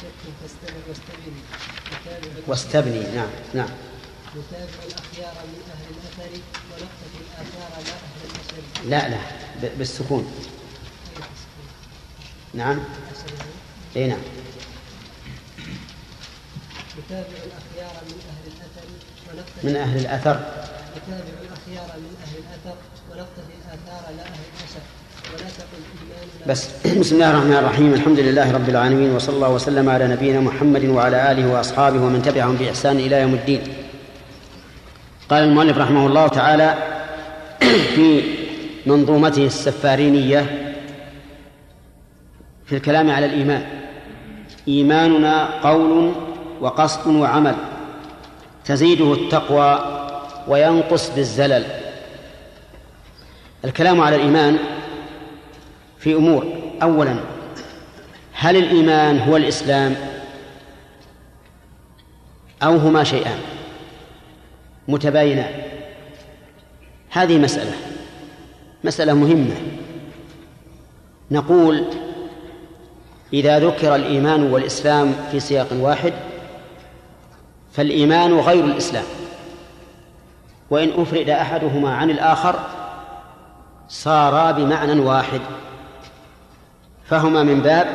شك واستبني. نعم نعم. الأخيار من أهل الأثر الآثار لا أهل الأثر لا لا بالسكون. نعم. إي نعم. نتابع الأخيار من أهل الأثر. ونقتفي من أهل الأثر نتابع الأخيار من أهل الأثر ونقتفي الآثار لا أهل الأثر. بس. بسم الله الرحمن الرحيم. الحمد لله رب العالمين وصلى الله وسلم على نبينا محمد وعلى آله وأصحابه ومن تبعهم بإحسان إلى يوم الدين. قال المؤلف رحمه الله تعالى في منظومته السفارينية في الكلام على الإيمان. إيماننا قول وقصد وعمل. تزيده التقوى وينقص بالزلل. الكلام على الإيمان في أمور. أولا هل الإيمان هو الإسلام؟ أو هما شيئان؟ متباينان هذه مسألة مسألة مهمة. نقول إذا ذكر الإيمان والإسلام في سياق واحد فالإيمان غير الإسلام. وإن أفرد أحدهما عن الآخر صارا بمعنى واحد. فهما من باب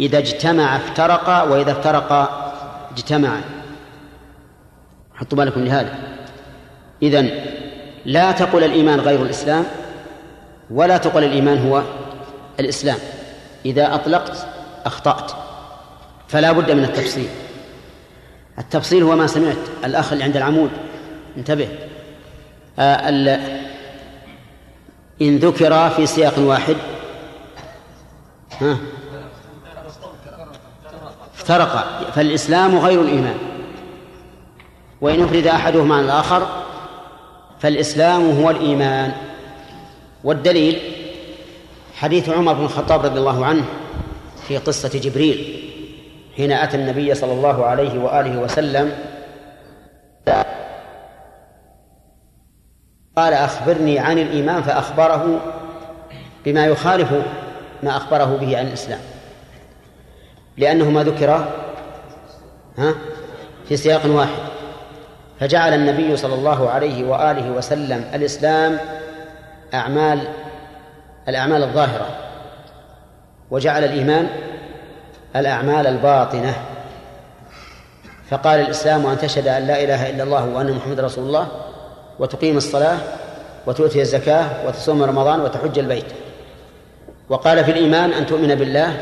إذا اجتمع افترقا وإذا افترقا اجتمعا. حطوا بالكم لهذا. إذن لا تقل الإيمان غير الإسلام ولا تقل الإيمان هو الإسلام. إذا أطلقت أخطأت. فلا بد من التفصيل. التفصيل هو ما سمعت. الأخ اللي عند العمود. انتبه. آه إن ذكر في سياق واحد ها؟ افترق. فالإسلام غير الإيمان. وإن أفرد أحدهما عن الآخر فالإسلام هو الإيمان. والدليل حديث عمر بن الخطاب رضي الله عنه في قصة جبريل حين أتى النبي صلى الله عليه وآله وسلم. قال أخبرني عن الإيمان فأخبره بما يخالف ما أخبره به عن الإسلام. لأنه ما ذكر ها في سياق واحد. فجعل النبي صلى الله عليه وآله وسلم الإسلام أعمال الأعمال الظاهرة. وجعل الإيمان الأعمال الباطنة. فقال الإسلام أن تشهد أن لا إله إلا الله وأن محمد رسول الله وتقيم الصلاة وتؤتي الزكاة وتصوم رمضان وتحج البيت. وقال في الإيمان أن تؤمن بالله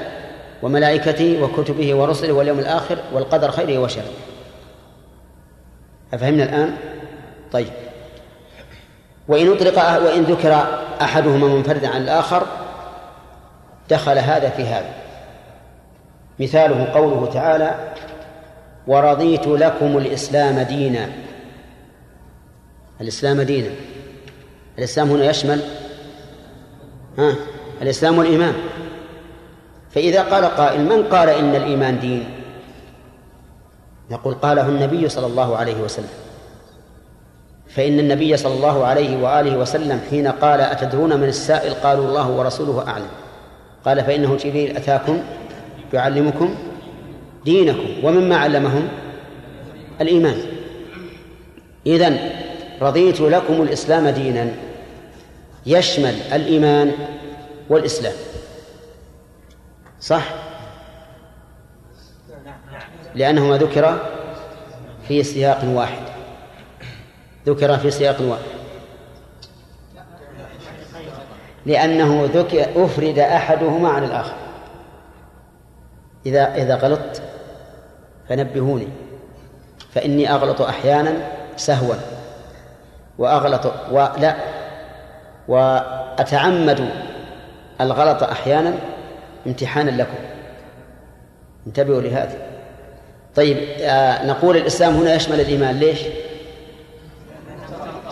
وملائكته وكتبه ورسله واليوم الآخر والقدر خيره وشره. أفهمنا الآن؟ طيب. وإن أطلق وإن ذكر أحدهما منفردا عن الآخر دخل هذا في هذا. مثاله قوله تعالى ورضيت لكم الإسلام دينا. الإسلام دينا. الإسلام هنا يشمل؟ ها؟ الإسلام والإيمان. فإذا قال قائل من قال إن الإيمان دين؟ نقول قاله النبي صلى الله عليه وسلم. فإن النبي صلى الله عليه وآله وسلم حين قال أتدرون من السائل؟ قالوا الله ورسوله أعلم. قال فإنه جبريل أتاكم؟ يعلمكم دينكم. ومما علمهم الإيمان. إذن رضيت لكم الإسلام دينا. يشمل الإيمان والإسلام. صح؟ لأنه ما ذكر في سياق واحد. ذكر في سياق واحد. لأنه ذكر أفرد أحدهما عن الآخر. إذا إذا غلطت فنبهوني. فإني أغلط أحيانا سهوا. وأغلط ولا وأتعمد الغلط أحيانا امتحانا لكم. انتبهوا لهذا طيب آه نقول الإسلام هنا يشمل الإيمان. ليش؟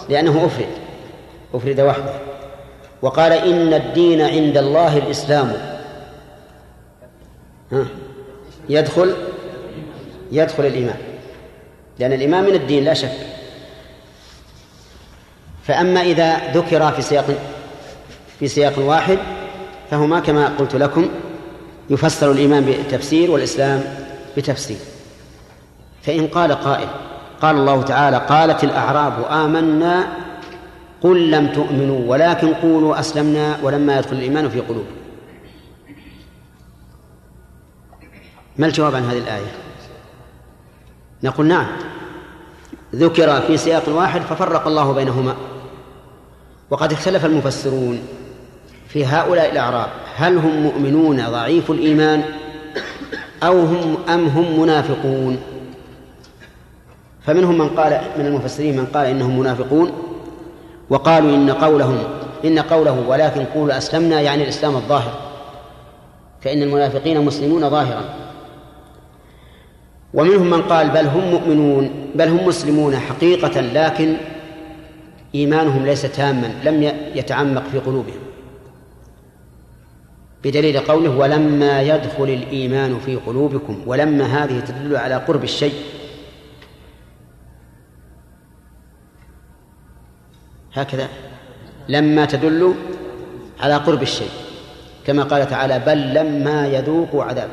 لأنه أفرد. أفرد وحده. وقال إن الدين عند الله الإسلام. ها؟ يدخل يدخل الإيمان. لأن الإيمان من الدين لا شك. فأما إذا ذكر في سياق في سياق واحد فهما كما قلت لكم يفسر الإيمان بتفسير والإسلام بتفسير. فإن قال قائل قال الله تعالى قالت الأعراب آمنا قل لم تؤمنوا ولكن قولوا أسلمنا ولما يدخل الإيمان في قلوبكم ما الجواب عن هذه الآية؟ نقول نعم ذكر في سياق واحد ففرق الله بينهما وقد اختلف المفسرون. في هؤلاء الأعراب هل هم مؤمنون ضعيف الإيمان أو هم أم هم منافقون؟ فمنهم من قال من المفسرين من قال إنهم منافقون وقالوا إن قولهم إن قوله ولكن قولوا أسلمنا يعني الإسلام الظاهر فإن المنافقين مسلمون ظاهرا. ومنهم من قال بل هم مؤمنون بل هم مسلمون حقيقة لكن إيمانهم ليس تاما لم يتعمق في قلوبهم. بدليل قوله ولما يدخل الإيمان في قلوبكم ولما هذه تدل على قرب الشيء. هكذا. لما تدل على قرب الشيء. كما قال تعالى بل لما يذوقوا عذاب.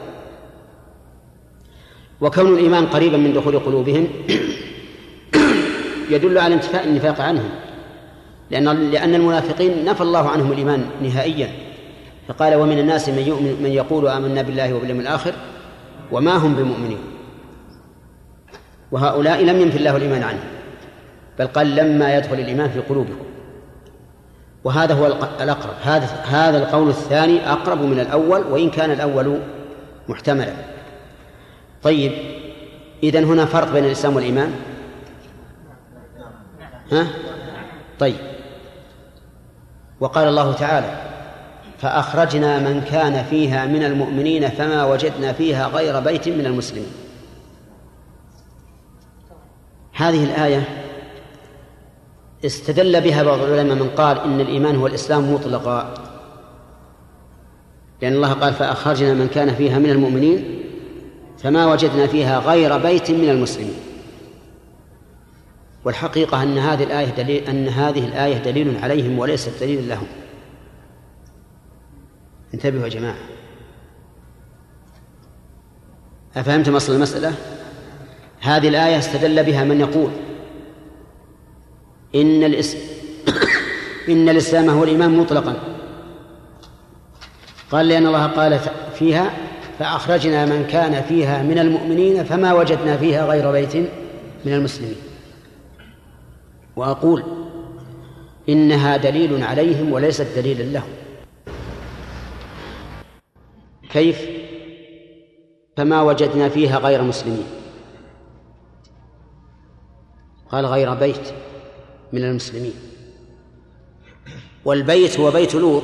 وكون الإيمان قريبا من دخول قلوبهم يدل على انتفاء النفاق عنهم. لأن لأن المنافقين نفى الله عنهم الإيمان نهائيا. فقال ومن الناس من يؤمن من يقول آمنا بالله وباليوم الآخر وما هم بمؤمنين. وهؤلاء لم ينفي الله الإيمان عنهم بل قال لما يدخل الإيمان في قلوبكم. وهذا هو الأقرب. هذا هذا القول الثاني أقرب من الأول وإن كان الأول محتملا. طيب إذن هنا فرق بين الإسلام والإيمان؟ ها؟ طيب. وقال الله تعالى فأخرجنا من كان فيها من المؤمنين فما وجدنا فيها غير بيت من المسلمين. هذه الآية استدل بها بعض العلماء من قال إن الإيمان هو الإسلام مطلقا. لأن الله قال فأخرجنا من كان فيها من المؤمنين فما وجدنا فيها غير بيت من المسلمين. والحقيقة أن هذه الآية دليل أن هذه الآية دليل عليهم وليست دليل لهم. انتبهوا يا جماعة. أفهمتم أصل المسألة؟ هذه الآية استدل بها من يقول إن الإس... إن الإسلام هو الإيمان مطلقا. قال لأن الله قال فيها فأخرجنا من كان فيها من المؤمنين فما وجدنا فيها غير بيت من المسلمين. وأقول إنها دليل عليهم وليست دليلا لهم. كيف؟ فما وجدنا فيها غير مسلمين. قال غير بيت من المسلمين. والبيت هو بيت لوط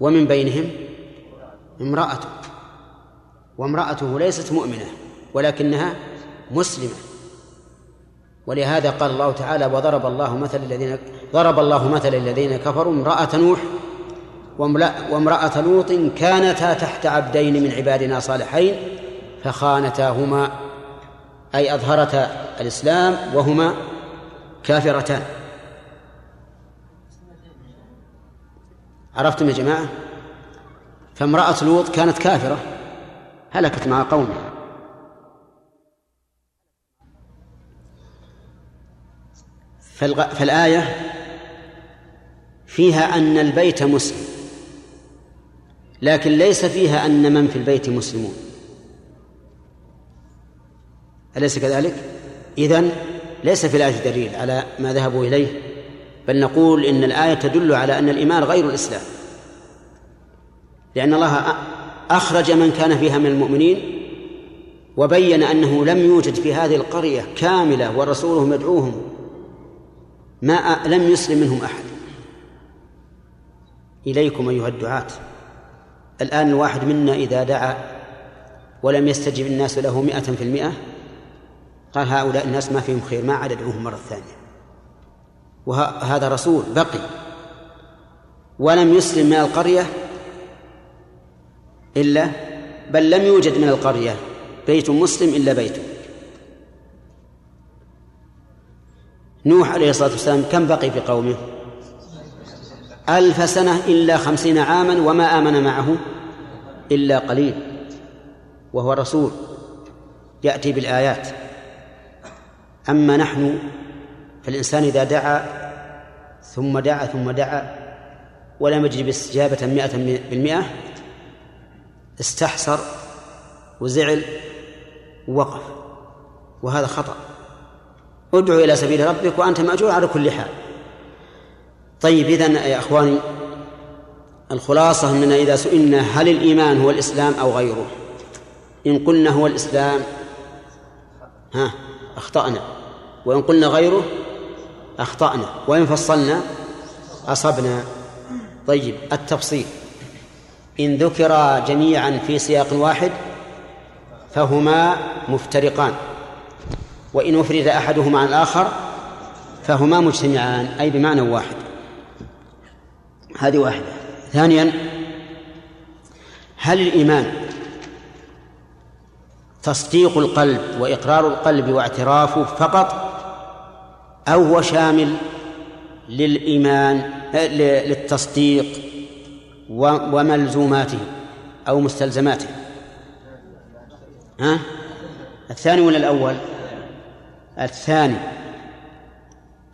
ومن بينهم امرأته وامرأته ليست مؤمنة ولكنها مسلمة. ولهذا قال الله تعالى وضرب الله مثل الذين ضرب الله مثل الذين كفروا امرأة نوح وامرأة لوط كانتا تحت عبدين من عبادنا صالحين فخانتاهما أي أظهرتا الإسلام وهما كافرتان. عرفتم يا جماعة؟ فامرأة لوط كانت كافرة هلكت مع قومها. فالآية فيها أن البيت مسلم. لكن ليس فيها أن من في البيت مسلمون. أليس كذلك؟ إذن ليس في الآية دليل على ما ذهبوا إليه بل نقول إن الآية تدل على أن الإيمان غير الإسلام. لأن الله أخرج من كان فيها من المؤمنين وبين أنه لم يوجد في هذه القرية كاملة ورسولهم يدعوهم ما لم يسلم منهم أحد. إليكم أيها الدعاة. الآن الواحد منا إذا دعا ولم يستجب الناس له مئة في المئة قال هؤلاء الناس ما فيهم خير ما عاد ادعوهم مرة ثانية. وهذا رسول بقي. ولم يسلم من القرية إلا بل لم يوجد من القرية بيت مسلم إلا بيته. نوح عليه الصلاة والسلام كم بقي في قومه؟ ألف سنة إلا خمسين عاما وما آمن معه إلا قليل وهو رسول يأتي بالآيات. أما نحن فالإنسان إذا دعا ثم دعا ثم دعا ولم يجب استجابة مئة بالمئة استحسر وزعل ووقف وهذا خطأ. ادعو إلى سبيل ربك وأنت مأجور على كل حال. طيب إذن يا أخواني الخلاصة أننا إذا سئلنا هل الإيمان هو الإسلام أو غيره. إن قلنا هو الإسلام ها أخطأنا. وإن قلنا غيره أخطأنا. وإن فصلنا أصبنا. طيب التفصيل. إن ذكر جميعا في سياق واحد فهما مفترقان. وإن أفرد أحدهما عن الآخر فهما مجتمعان أي بمعنى واحد. هذه واحدة. ثانيا هل الإيمان تصديق القلب وإقرار القلب واعترافه فقط أو هو شامل للإيمان للتصديق وملزوماته أو مستلزماته؟ ها؟ الثاني ولا الأول؟ الثاني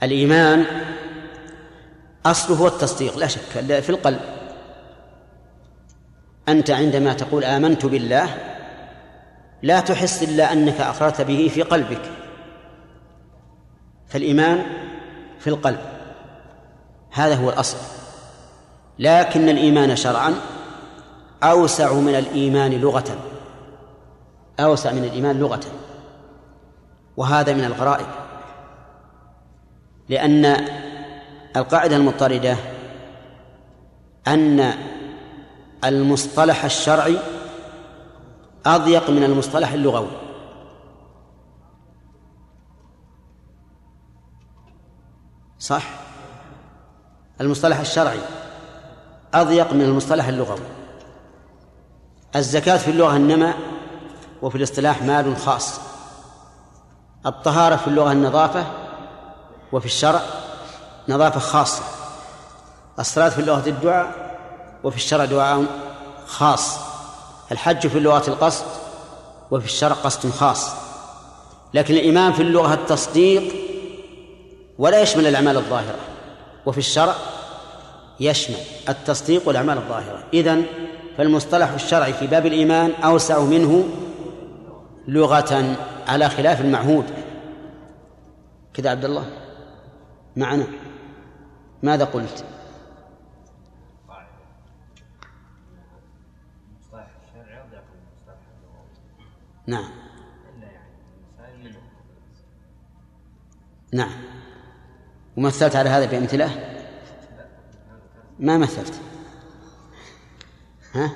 الإيمان أصله هو التصديق لا شك في القلب. أنت عندما تقول آمنت بالله لا تحس إلا أنك أقررت به في قلبك. فالإيمان في القلب هذا هو الأصل. لكن الإيمان شرعا أوسع من الإيمان لغة أوسع من الإيمان لغة. وهذا من الغرائب لأن القاعدة المضطردة أن المصطلح الشرعي أضيق من المصطلح اللغوي. صح؟ المصطلح الشرعي أضيق من المصطلح اللغوي. الزكاة في اللغة النمى وفي الاصطلاح مال خاص. الطهارة في اللغة النظافة وفي الشرع نظافة خاصة. الصلاة في اللغة الدعاء وفي الشرع دعاء خاص. الحج في اللغة القصد وفي الشرع قصد خاص. لكن الإيمان في اللغة التصديق ولا يشمل الأعمال الظاهرة وفي الشرع يشمل التصديق والأعمال الظاهرة. إذن فالمصطلح الشرعي في باب الإيمان أوسع منه لغة على خلاف المعهود. كذا عبد الله؟ معنا. ماذا قلت؟ نعم. نعم. ومثلت على هذا بأمثلة؟ ما مثلت. ها؟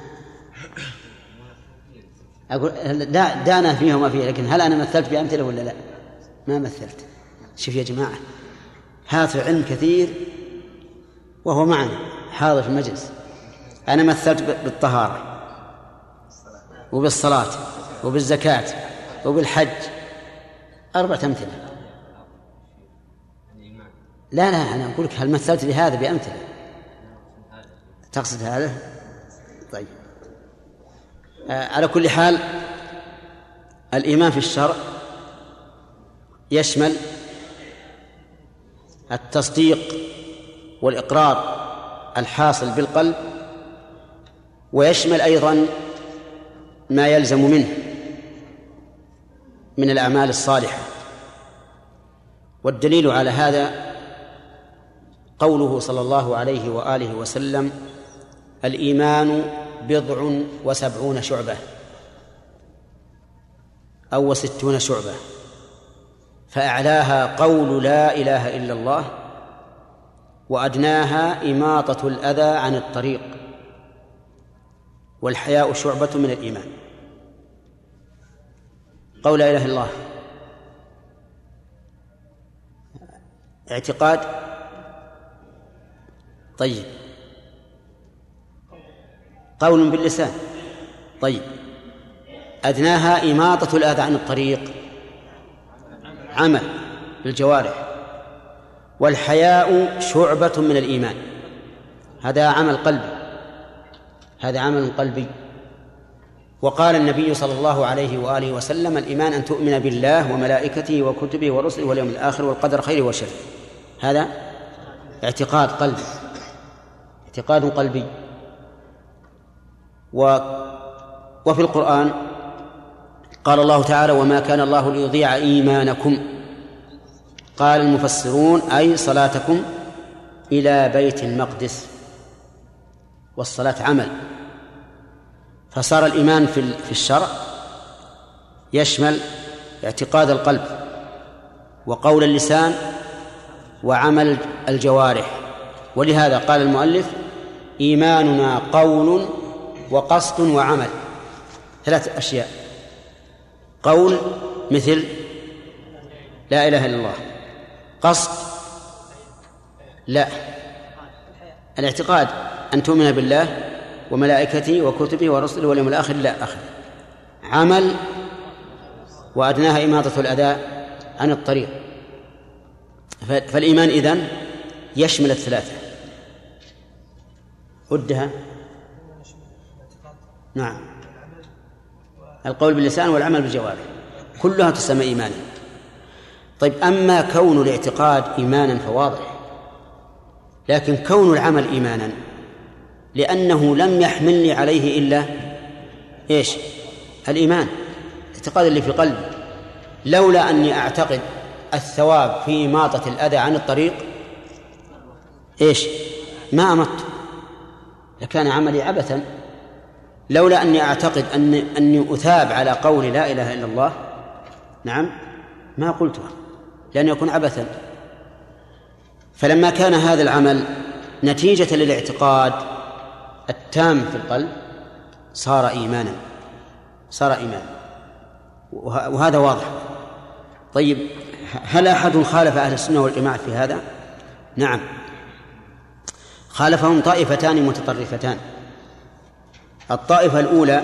أقول دانا فيه وما فيه لكن هل أنا مثلت بأمثلة ولا لا؟ ما مثلت. شوف يا جماعة هذا علم كثير وهو معنا حاضر في المجلس. أنا مثلت بالطهارة وبالصلاة وبالزكاة وبالحج. أربعة أمثلة. لا لا أنا أقول لك هل مثلت لهذا بأمثلة؟ تقصد هذا؟ طيب. آه على كل حال الإيمان في الشرع يشمل التصديق والإقرار الحاصل بالقلب ويشمل أيضا ما يلزم منه من الأعمال الصالحة. والدليل على هذا قوله صلى الله عليه وآله وسلم الإيمان بضع وسبعون شعبة أو وستون شعبة فأعلاها قول لا إله إلا الله وأدناها إماطة الأذى عن الطريق. والحياء شعبة من الإيمان. قول لا إله إلا الله. اعتقاد. طيب. قول باللسان. طيب. أدناها إماطة الأذى عن الطريق. عمل بالجوارح. والحياء شعبة من الإيمان. هذا عمل قلبي. هذا عمل قلبي. وقال النبي صلى الله عليه وآله وسلم الإيمان أن تؤمن بالله وملائكته وكتبه ورسله واليوم الآخر والقدر خيره وشره هذا اعتقاد قلبي. اعتقاد قلبي. و وفي القرآن قال الله تعالى وما كان الله ليضيع إيمانكم. قال المفسرون أي صلاتكم إلى بيت المقدس والصلاة عمل. فصار الإيمان في في الشرع يشمل اعتقاد القلب وقول اللسان وعمل الجوارح. ولهذا قال المؤلف إيماننا قول وقصد وعمل. ثلاث أشياء. قول مثل لا إله إلا الله. قصد؟ لا. الاعتقاد أن تؤمن بالله وملائكته وكتبه ورسله واليوم الآخر لا آخر عمل وأدناها إماطة الأداء عن الطريق. فالإيمان إذن يشمل الثلاثة. عدها نعم. القول باللسان والعمل بالجوارح. كلها تسمى إيمانا. طيب أما كون الاعتقاد إيمانا فواضح لكن كون العمل إيمانا لأنه لم يحملني عليه إلا إيش؟ الإيمان الاعتقاد اللي في قلبي. لولا أني أعتقد الثواب في إماطة الأذى عن الطريق إيش؟ ما أمت لكان عملي عبثا. لولا أني أعتقد أن أني أثاب على قول لا إله إلا الله نعم ما قلتها. لأن يكون عبثا. فلما كان هذا العمل نتيجة للاعتقاد التام في القلب صار إيمانا صار إيمانا. وهذا واضح. طيب هل أحد خالف أهل السنة والجماعة في هذا؟ نعم. خالفهم طائفتان متطرفتان. الطائفة الأولى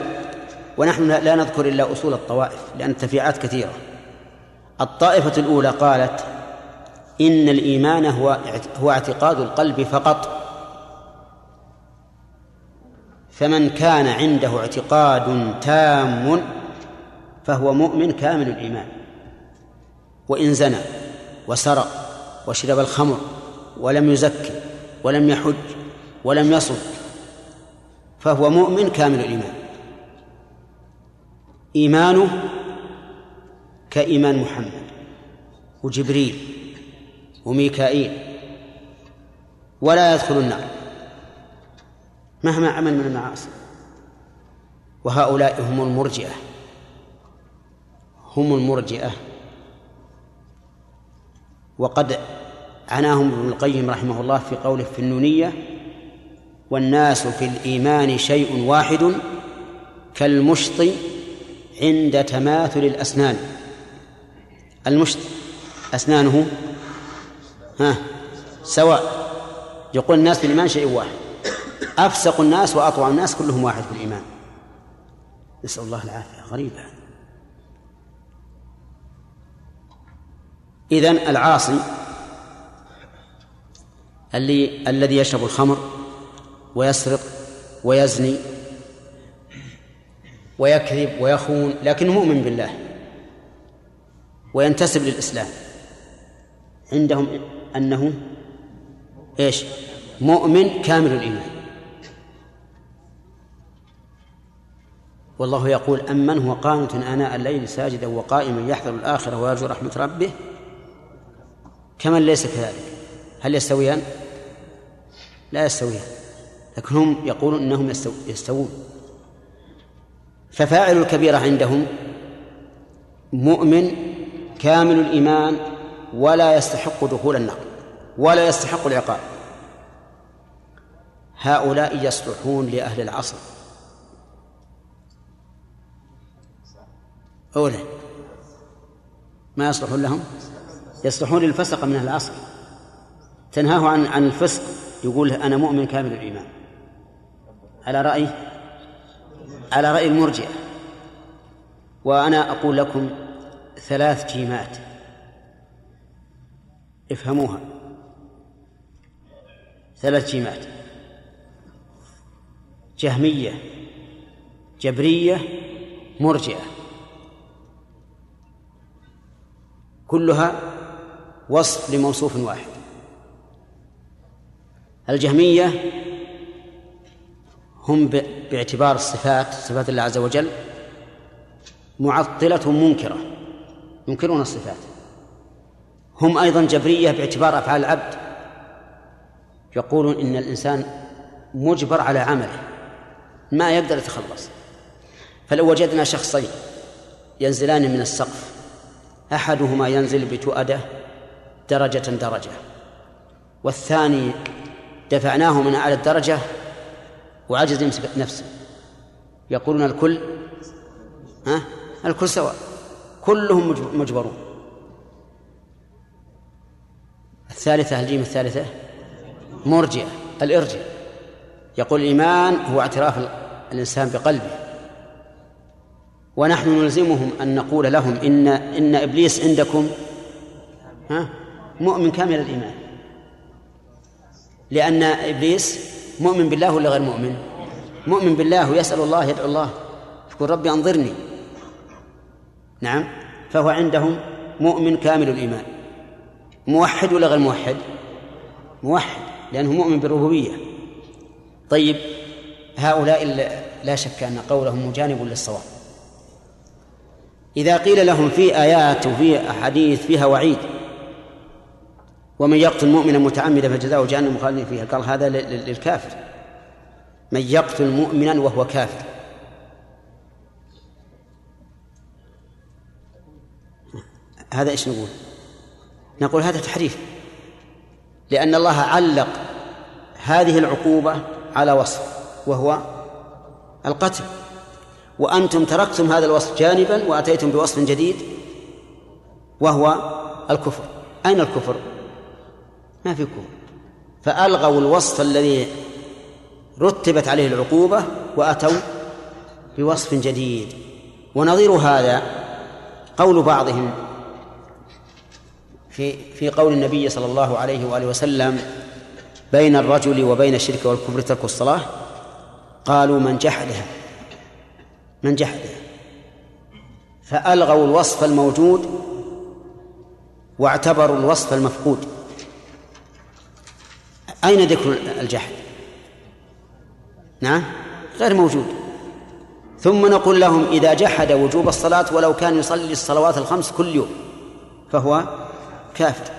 ونحن لا نذكر إلا أصول الطوائف لأن التفريعات كثيرة. الطائفة الأولى قالت إن الإيمان هو هو اعتقاد القلب فقط. فمن كان عنده اعتقاد تام فهو مؤمن كامل الإيمان. وإن زنى وسرق وشرب الخمر ولم يزكي ولم يحج ولم يصم فهو مؤمن كامل الإيمان. إيمانه كإيمان محمد وجبريل وميكائيل ولا يدخل النار مهما عمل من المعاصي. وهؤلاء هم المرجئة. هم المرجئة. وقد عناهم ابن القيم رحمه الله في قوله في النونية والناس في الإيمان شيء واحد كالمشط عند تماثل الأسنان. المشط أسنانه ها سواء يقول الناس في الإيمان شيء واحد. أفسق الناس وأطوع الناس كلهم واحد في الإيمان. نسأل الله العافية. غريبة. إذن العاصي اللي الذي يشرب الخمر ويسرق ويزني ويكذب ويخون لكنه مؤمن بالله. وينتسب للإسلام. عندهم أنه إيش؟ مؤمن كامل الإيمان. والله يقول أمن هو قانت آناء الليل ساجدا وقائما يحذر الآخرة ويرجو رحمة ربه. كمن ليس كذلك؟ هل يستويان؟ لا يستويان. لكن هم يقولون إنهم يستوون. ففاعل الكبيرة عندهم مؤمن كامل الإيمان ولا يستحق دخول النار ولا يستحق العقاب. هؤلاء يصلحون لأهل العصر. أولى ما يصلحون لهم؟ يصلحون للفسق من أهل العصر. تنهاه عن عن الفسق يقول أنا مؤمن كامل الإيمان. على رأي؟ على رأي المرجئة. وأنا أقول لكم ثلاث جيمات افهموها. ثلاث جيمات جهمية جبرية مرجئة. كلها وصف لموصوف واحد. الجهمية هم باعتبار الصفات صفات الله عز وجل معطلة منكرة. ينكرون الصفات. هم أيضا جبرية باعتبار أفعال العبد. يقولون إن الإنسان مجبر على عمله ما يقدر يتخلص. فلو وجدنا شخصين ينزلان من السقف أحدهما ينزل بتؤدة درجة درجة والثاني دفعناه من أعلى الدرجة وعجز يمسك نفسه يقولون الكل ها؟ الكل سواء. كلهم مجبرون. الثالثة الجيم الثالثة؟ مرجئة الإرجاء. يقول الإيمان هو اعتراف الإنسان بقلبه. ونحن نلزمهم أن نقول لهم إن إن إبليس عندكم ها؟ مؤمن كامل الإيمان. لأن إبليس مؤمن بالله ولا غير مؤمن؟ مؤمن بالله ويسأل الله يدعو الله. يقول ربي أنظرني. نعم. فهو عندهم مؤمن كامل الإيمان. موحد ولا غير موحد؟ موحد لأنه مؤمن بالربوبية. طيب هؤلاء لا شك أن قولهم مجانب للصواب. إذا قيل لهم في آيات وفي أحاديث فيها وعيد ومن يقتل مؤمنا متعمدا فجزاؤه جهنم خالدا فيها قال هذا للكافر. من يقتل مؤمنا وهو كافر. هذا إيش نقول؟ نقول هذا تحريف. لأن الله علق هذه العقوبة على وصف وهو القتل. وأنتم تركتم هذا الوصف جانبا وأتيتم بوصف جديد وهو الكفر. أين الكفر؟ ما في كفر. فألغوا الوصف الذي رتبت عليه العقوبة وأتوا بوصف جديد. ونظير هذا قول بعضهم في في قول النبي صلى الله عليه وآله وسلم بين الرجل وبين الشرك والكفر ترك الصلاة؟ قالوا من جحدها من جحدها. فألغوا الوصف الموجود واعتبروا الوصف المفقود. أين ذكر الجحد؟ نعم غير موجود. ثم نقول لهم إذا جحد وجوب الصلاة ولو كان يصلي الصلوات الخمس كل يوم فهو كافر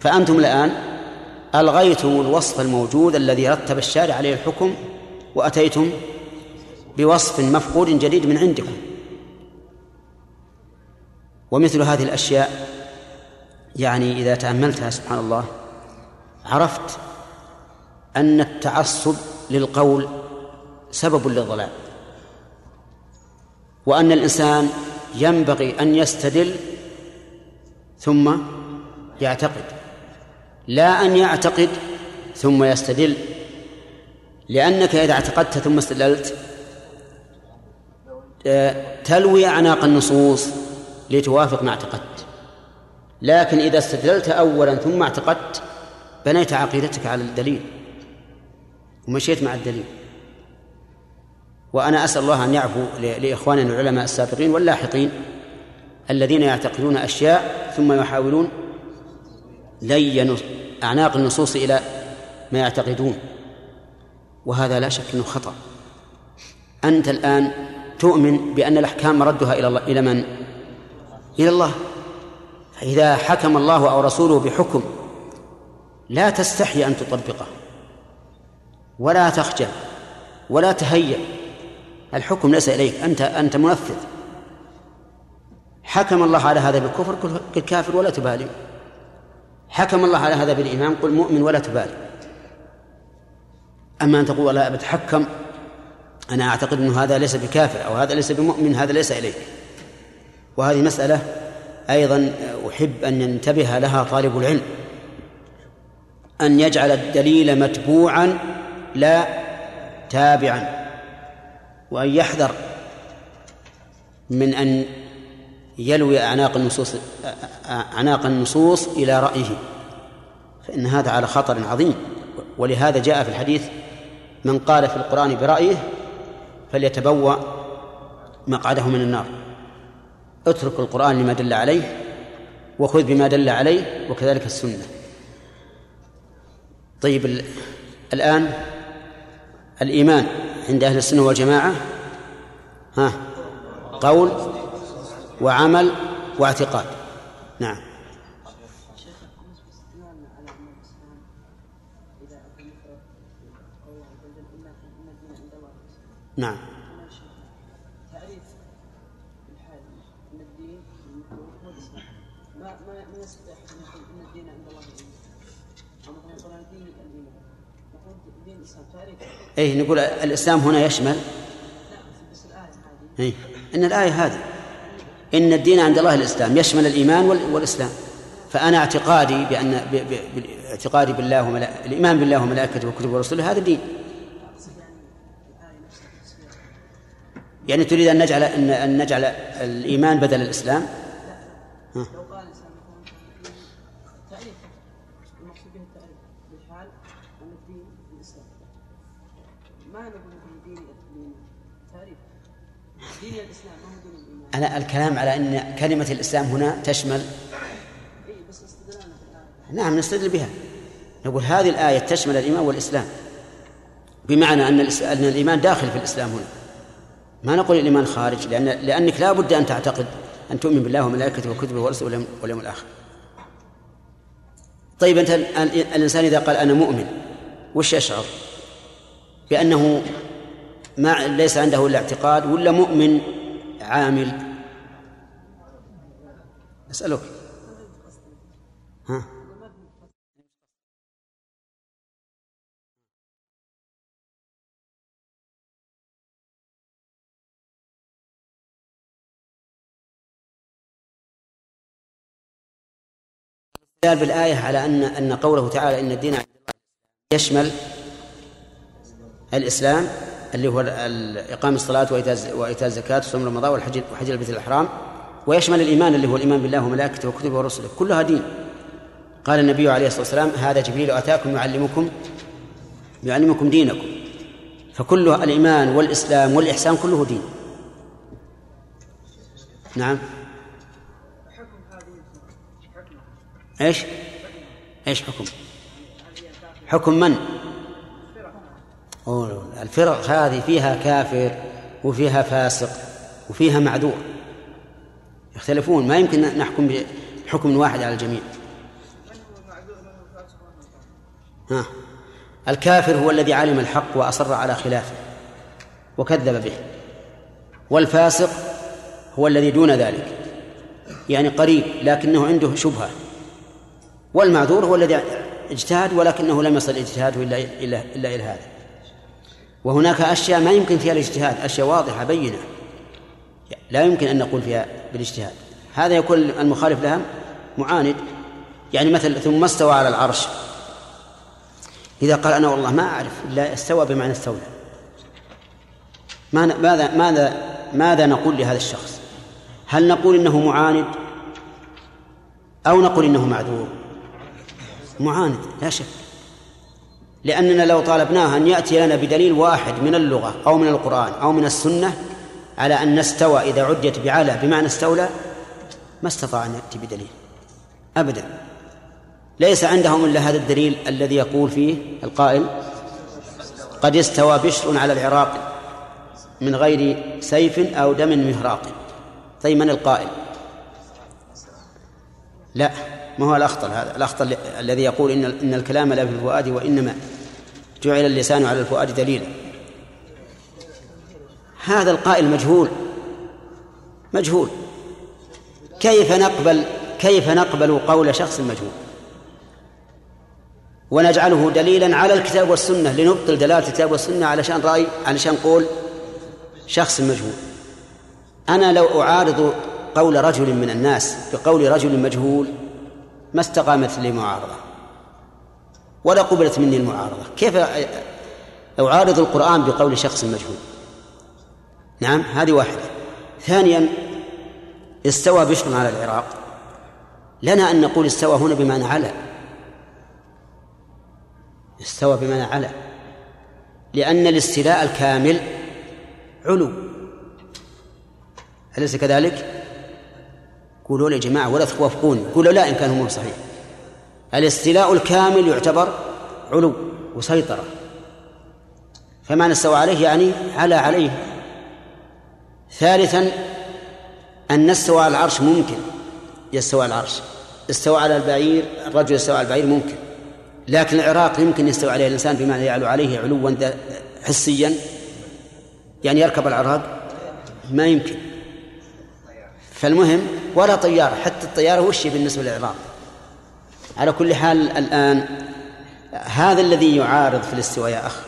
فأنتم الآن ألغيتم الوصف الموجود الذي رتب الشارع عليه الحكم وأتيتم بوصف مفقود جديد من عندكم. ومثل هذه الأشياء يعني إذا تأملتها سبحان الله عرفت أن التعصب للقول سبب للضلال وأن الإنسان ينبغي أن يستدل ثم يعتقد. لا أن يعتقد ثم يستدل. لأنك إذا اعتقدت ثم استدلت آه، تلوي أعناق النصوص لتوافق ما اعتقدت. لكن إذا استدللت أولا ثم اعتقدت بنيت عقيدتك على الدليل ومشيت مع الدليل. وأنا أسأل الله أن يعفو لإخواننا العلماء السابقين واللاحقين الذين يعتقدون أشياء ثم يحاولون لي أعناق النصوص إلى ما يعتقدون. وهذا لا شك أنه خطأ. أنت الآن تؤمن بأن الأحكام مردها إلى الله إلى من؟ إلى الله. فإذا حكم الله أو رسوله بحكم لا تستحي أن تطبقه. ولا تخجل ولا تهيأ. الحكم ليس إليك أنت أنت منفذ. حكم الله على هذا بالكفر قل كافر ولا تبالي. حكم الله على هذا بالإيمان قل مؤمن ولا تبالي. أما أن تقول لا بتحكم أنا أعتقد أن هذا ليس بكافر أو هذا ليس بمؤمن هذا ليس إليك. وهذه مسألة أيضا أحب أن ينتبه لها طالب العلم. أن يجعل الدليل متبوعا لا تابعا. وأن يحذر من أن يلوي أعناق النصوص أعناق النصوص إلى رأيه. فإن هذا على خطر عظيم. ولهذا جاء في الحديث من قال في القرآن برأيه فليتبوأ مقعده من النار. اترك القرآن لما دل عليه وخذ بما دل عليه وكذلك السنة. طيب الآن الإيمان عند أهل السنة والجماعة. ها قول وعمل واعتقاد. نعم. نعم. تعريف الحال ان الدين هو الاسلام ما ما يستطيع ان ان الدين عند الله يقول الدين نقول الدين الإسلام تعريف اي نقول الاسلام هنا يشمل. لا بس الايه هذه إن الآية هذه إن الدين عند الله الإسلام يشمل الإيمان والإسلام. فأنا اعتقادي بأن باعتقادي بالله وملائكته الإيمان بالله وملائكته وكتبه ورسله هذا دين. يعني تريد أن نجعل أن نجعل الإيمان بدل الإسلام؟ ها. أنا الكلام على أن كلمة الإسلام هنا تشمل نعم نستدل بها. نقول هذه الآية تشمل الإيمان والإسلام بمعنى أن أن الإيمان داخل في الإسلام هنا. ما نقول الإيمان خارج لأن لأنك لا بد أن تعتقد أن تؤمن بالله وملائكته وكتبه ورسله واليوم الآخر. طيب أنت الإنسان إذا قال أنا مؤمن وش يشعر؟ بأنه ما ليس عنده إلا اعتقاد ولا مؤمن عامل. أسألك. ها؟ الاستدلال بالآية على أن أن قوله تعالى إن الدين يشمل الإسلام. اللي هو إقام الصلاة وإيتاء الزكاة وصوم رمضان والحج وحج البيت الإحرام ويشمل الإيمان اللي هو الإيمان بالله وملائكته وكتبه ورسله كلها دين قال النبي عليه الصلاة والسلام هذا جبريل أتاكم يعلمكم يعلمكم دينكم فكله الإيمان والإسلام والإحسان كله دين نعم إيش؟ إيش حكم؟ حكم من؟ الفرق هذه فيها كافر وفيها فاسق وفيها معذور. يختلفون ما يمكن نحكم بحكم واحد على الجميع. ها الكافر هو الذي علم الحق وأصر على خلافه وكذب به. والفاسق هو الذي دون ذلك يعني قريب لكنه عنده شبهة. والمعذور هو الذي اجتهد ولكنه لم يصل اجتهاده إلا إلا إلا إلى هذا. وهناك أشياء ما يمكن فيها الاجتهاد أشياء واضحة بينة. لا يمكن أن نقول فيها بالاجتهاد. هذا يكون المخالف لها معاند. يعني مثلا ثم استوى على العرش. إذا قال أنا والله ما أعرف إلا استوى بمعنى استولى. ماذا ماذا ماذا نقول لهذا الشخص؟ هل نقول إنه معاند؟ أو نقول إنه معذور؟ معاند لا شك. لأننا لو طالبناه أن يأتي لنا بدليل واحد من اللغة أو من القرآن أو من السنة على أن نستوى إذا عدت بعلى بمعنى استولى ما استطاع أن يأتي بدليل. أبدا. ليس عندهم إلا هذا الدليل الذي يقول فيه القائل قد استوى بشر على العراق من غير سيف أو دم مهراق. طيب من القائل؟ لا ما هو الأخطر هذا؟ الأخطر الذي يقول إن إن الكلام لا في الفؤاد وإنما جعل اللسان على الفؤاد دليلا. هذا القائل مجهول. مجهول. كيف نقبل كيف نقبل قول شخص مجهول؟ ونجعله دليلا على الكتاب والسنة لنبطل دلالة الكتاب والسنة علشان رأي علشان قول شخص مجهول. أنا لو أعارض قول رجل من الناس بقول رجل مجهول ما استقامت لي معارضة. ولا قبلت مني المعارضة. كيف أعارض القرآن بقول شخص مجهول؟ نعم هذه واحدة. ثانيا استوى بشر على العراق. لنا أن نقول استوى هنا بمعنى على. استوى بمعنى على. لأن الاستيلاء الكامل علو. أليس كذلك؟ قولوا يا جماعة ولا توافقوني قولوا لا إن كان هو صحيح. الاستيلاء الكامل يعتبر علو وسيطرة. فمعنى استوى عليه يعني على عليه. ثالثا أن استوى على العرش ممكن. يستوى على العرش. استوى على البعير الرجل يستوى على البعير ممكن. لكن العراق يمكن يستوى عليه الإنسان بمعنى يعلو عليه علوا حسيا. يعني يركب العراق ما يمكن. فالمهم ولا طيارة. حتى الطيارة وش بالنسبة للعراق؟ على كل حال الآن هذا الذي يعارض في الاستواء يا أخ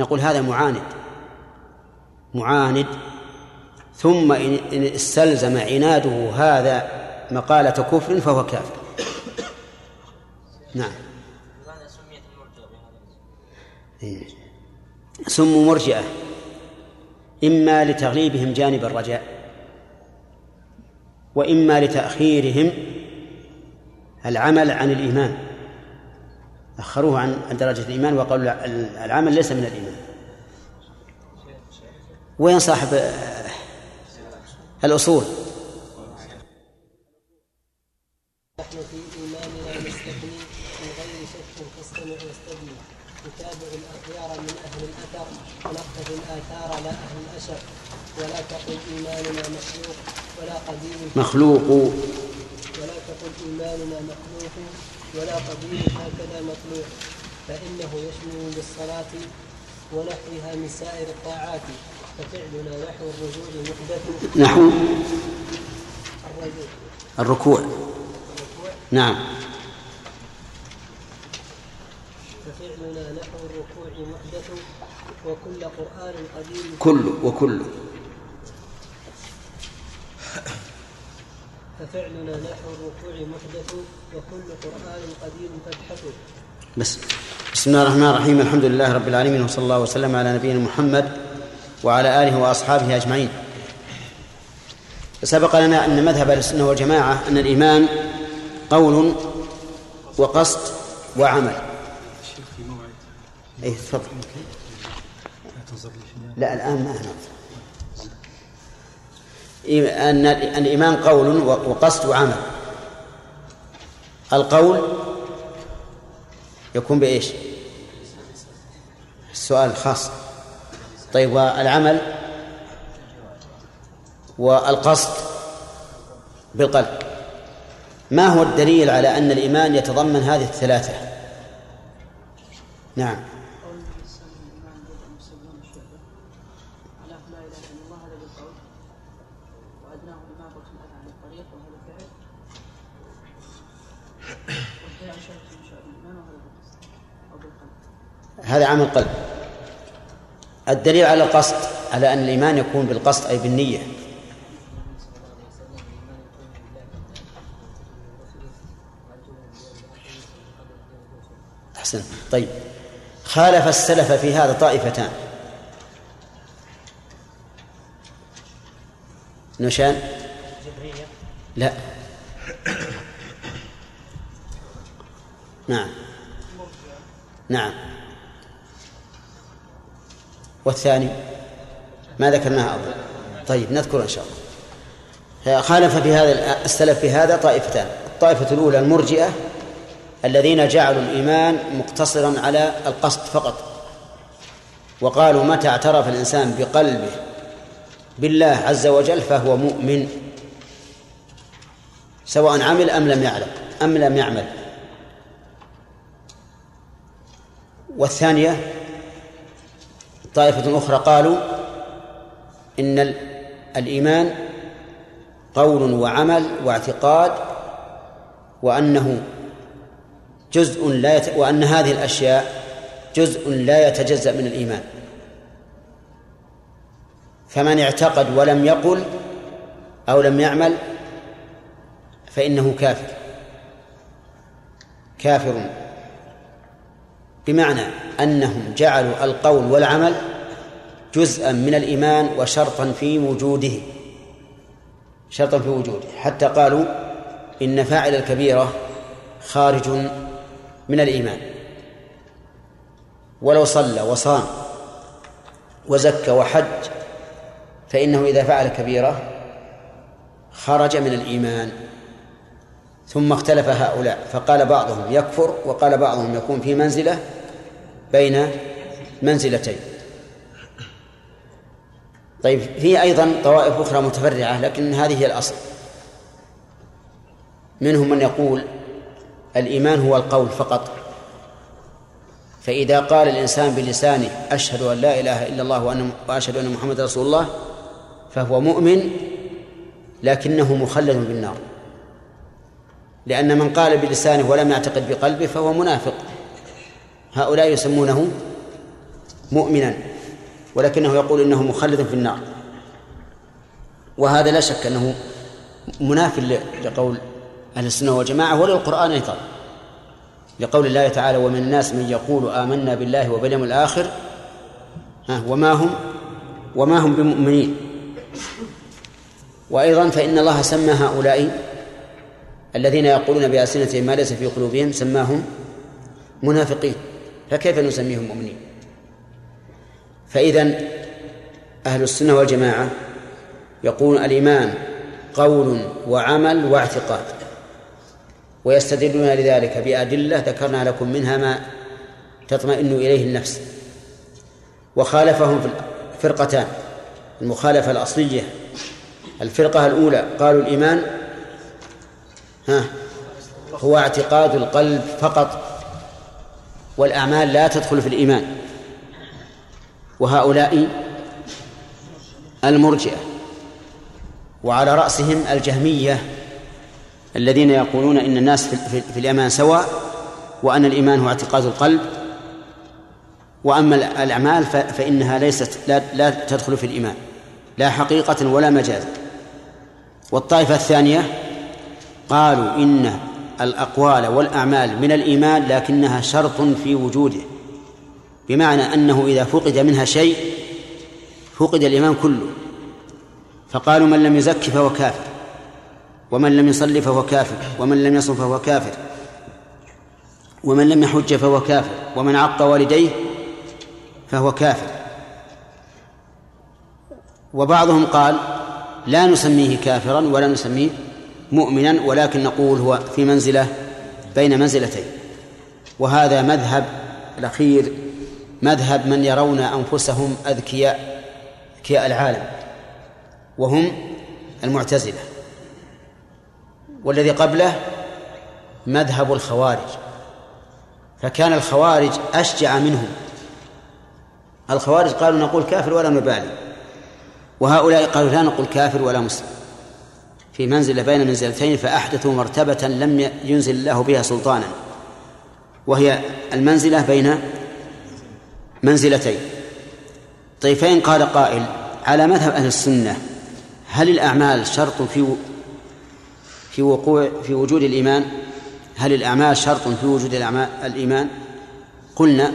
نقول هذا معاند. معاند. ثم إن استلزم عناده هذا مقالة كفر فهو كافر. نعم. سموا مرجئة. إما لتغليبهم جانب الرجاء وإما لتأخيرهم العمل عن الإيمان. أخروه عن درجة الإيمان وقالوا العمل ليس من الإيمان. وين صاحب الأصول؟ نحن في إيماننا مستثني من غير شك فاستمع واستبني نتابع الأخيار من أهل الأثر ونقتفي الآثار لا أهل الأشر. ولا تقل إيماننا مخلوق ولا قديم. مخلوق إيماننا مخلوق ولا قديم هكذا مطلوق فإنه يشمل بالصلاة ونحوها من سائر الطاعات ففعلنا نحو الرجوع محدث. نحو الرجوع. الركوع. نعم. ففعلنا نحو الركوع محدث وكل قرآن قديم. كل وكل ففعلنا نحو الركوع محدث وكل قرآن قديم فابحثوا بس. بسم الله الرحمن الرحيم الحمد لله رب العالمين وصلى الله وسلم على نبينا محمد وعلى آله وأصحابه أجمعين. سبق لنا أن مذهب السنة والجماعة أن الإيمان قول وقصد وعمل. أي تفضل. لا الآن. ما نعرف أن الإيمان قول وقصد وعمل. القول يكون بإيش؟ السؤال الخاص طيب والعمل؟ والقصد بالقلب. ما هو الدليل على أن الإيمان يتضمن هذه الثلاثة؟ نعم قول الإنسان الإيمان بدء مسلم شعبة على لا إله إلا الله هذا بالقول وأدناه إماطة الأذى عن الطريق وهذا فعل والحياء شرط من شعب الإيمان وهذا بالقصد أو بالقلب هذا عمل قلب. الدليل على القصد على أن الإيمان يكون بالقصد أي بالنية. أحسن. طيب. خالف السلف في هذا طائفتان. نشان لا. نعم. نعم. والثاني ما ذكرناها أظن. طيب نذكر إن شاء الله. خالف في هذا السلف في هذا طائفتان. الطائفة الأولى المرجئة الذين جعلوا الإيمان مقتصرا على القصد فقط. وقالوا متى اعترف الإنسان بقلبه بالله عز وجل فهو مؤمن؟ سواء عمل أم لم يعلم أم لم يعمل. والثانية طائفة أخرى قالوا إن الإيمان قول وعمل واعتقاد وأنه جزء لا يت... وأن هذه الأشياء جزء لا يتجزأ من الإيمان. فمن اعتقد ولم يقل أو لم يعمل فإنه كافر. كافر. بمعنى أنهم جعلوا القول والعمل جزءا من الإيمان وشرطا في وجوده شرطا في وجوده حتى قالوا إن فاعل الكبيرة خارج من الإيمان. ولو صلى وصام وزكى وحج فإنه إذا فعل كبيرة خرج من الإيمان. ثم اختلف هؤلاء فقال بعضهم يكفر وقال بعضهم يكون في منزلة بين منزلتين. طيب في أيضا طوائف أخرى متفرعة لكن هذه هي الأصل. منهم من يقول الإيمان هو القول فقط. فإذا قال الإنسان بلسانه أشهد أن لا إله إلا الله وأشهد أن محمد رسول الله فهو مؤمن لكنه مخلد بالنار. لأن من قال بلسانه ولم يعتقد بقلبه فهو منافق. هؤلاء يسمونه مؤمنا ولكنه يقول إنه مخلد في النار. وهذا لا شك أنه مناف لقول أهل السنة والجماعة وللقرآن أيضا. لقول الله تعالى ومن الناس من يقول آمنا بالله وباليوم الآخر وما هم وما هم بمؤمنين. وأيضا فإن الله سمى هؤلاء الذين يقولون بألسنتهم ما ليس في قلوبهم سماهم منافقين. فكيف نسميهم مؤمنين؟ فإذا أهل السنة والجماعة يقول الإيمان قول وعمل واعتقاد ويستدلون لذلك بأدلة ذكرنا لكم منها ما تطمئن إليه النفس. وخالفهم في الفرقتان المخالفة الأصلية الفرقة الأولى قالوا الإيمان ها. هو اعتقاد القلب فقط والأعمال لا تدخل في الإيمان. وهؤلاء المرجئة وعلى رأسهم الجهمية الذين يقولون إن الناس في, الإيمان سواء وأن الإيمان هو اعتقاد القلب. وأما الأعمال فإنها ليست لا, لا تدخل في الإيمان لا حقيقة ولا مجازا والطائفة الثانية قالوا إن الأقوال والأعمال من الإيمان لكنها شرط في وجوده. بمعنى أنه إذا فقد منها شيء فقد الإيمان كله. فقالوا من لم يزك فهو كافر ومن لم يصلي فهو كافر ومن لم يصم فهو كافر ومن لم يحج فهو كافر ومن عق والديه فهو كافر. وبعضهم قال لا نسميه كافرا ولا نسميه مؤمنا ولكن نقول هو في منزلة بين منزلتين. وهذا مذهب الأخير مذهب من يرون أنفسهم أذكياء أذكياء العالم وهم المعتزلة. والذي قبله مذهب الخوارج. فكان الخوارج أشجع منهم. الخوارج قالوا نقول كافر ولا نبالي وهؤلاء قالوا لا نقول كافر ولا مسلم. في منزلة بين منزلتين فأحدثوا مرتبة لم ينزل الله بها سلطانا. وهي المنزلة بين منزلتين. طيب فإن قال قائل على مذهب أهل السنة هل الأعمال شرط في في وقوع في وجود الإيمان؟ هل الأعمال شرط في وجود الأعمال الإيمان؟ قلنا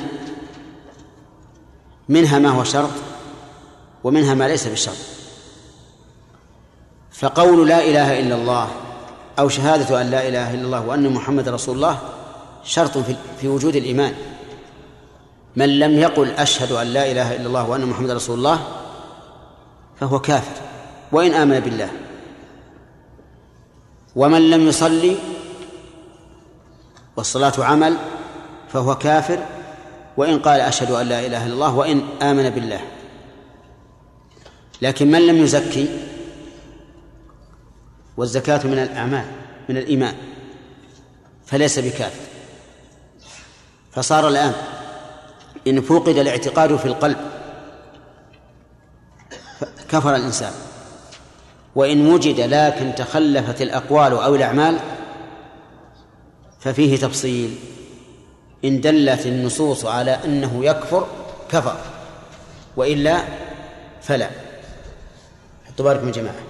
منها ما هو شرط ومنها ما ليس بالشرط فقول لا إله إلا الله أو شهادة أن لا إله إلا الله وأن محمد رسول الله شرط في, وجود الإيمان. من لم يقل أشهد أن لا إله إلا الله وأن محمد رسول الله فهو كافر وإن آمن بالله. ومن لم يصلي والصلاة عمل فهو كافر وإن قال أشهد أن لا إله إلا الله وإن آمن بالله. لكن من لم يزكي والزكاة من الأعمال من الإيمان. فليس بكافر فصار الآن إن فقد الاعتقاد في القلب كفر الإنسان. وإن وجد لكن تخلفت الأقوال أو الأعمال ففيه تفصيل. إن دلت النصوص على أنه يكفر كفر. وإلا فلا. حطوا بالكم يا جماعة.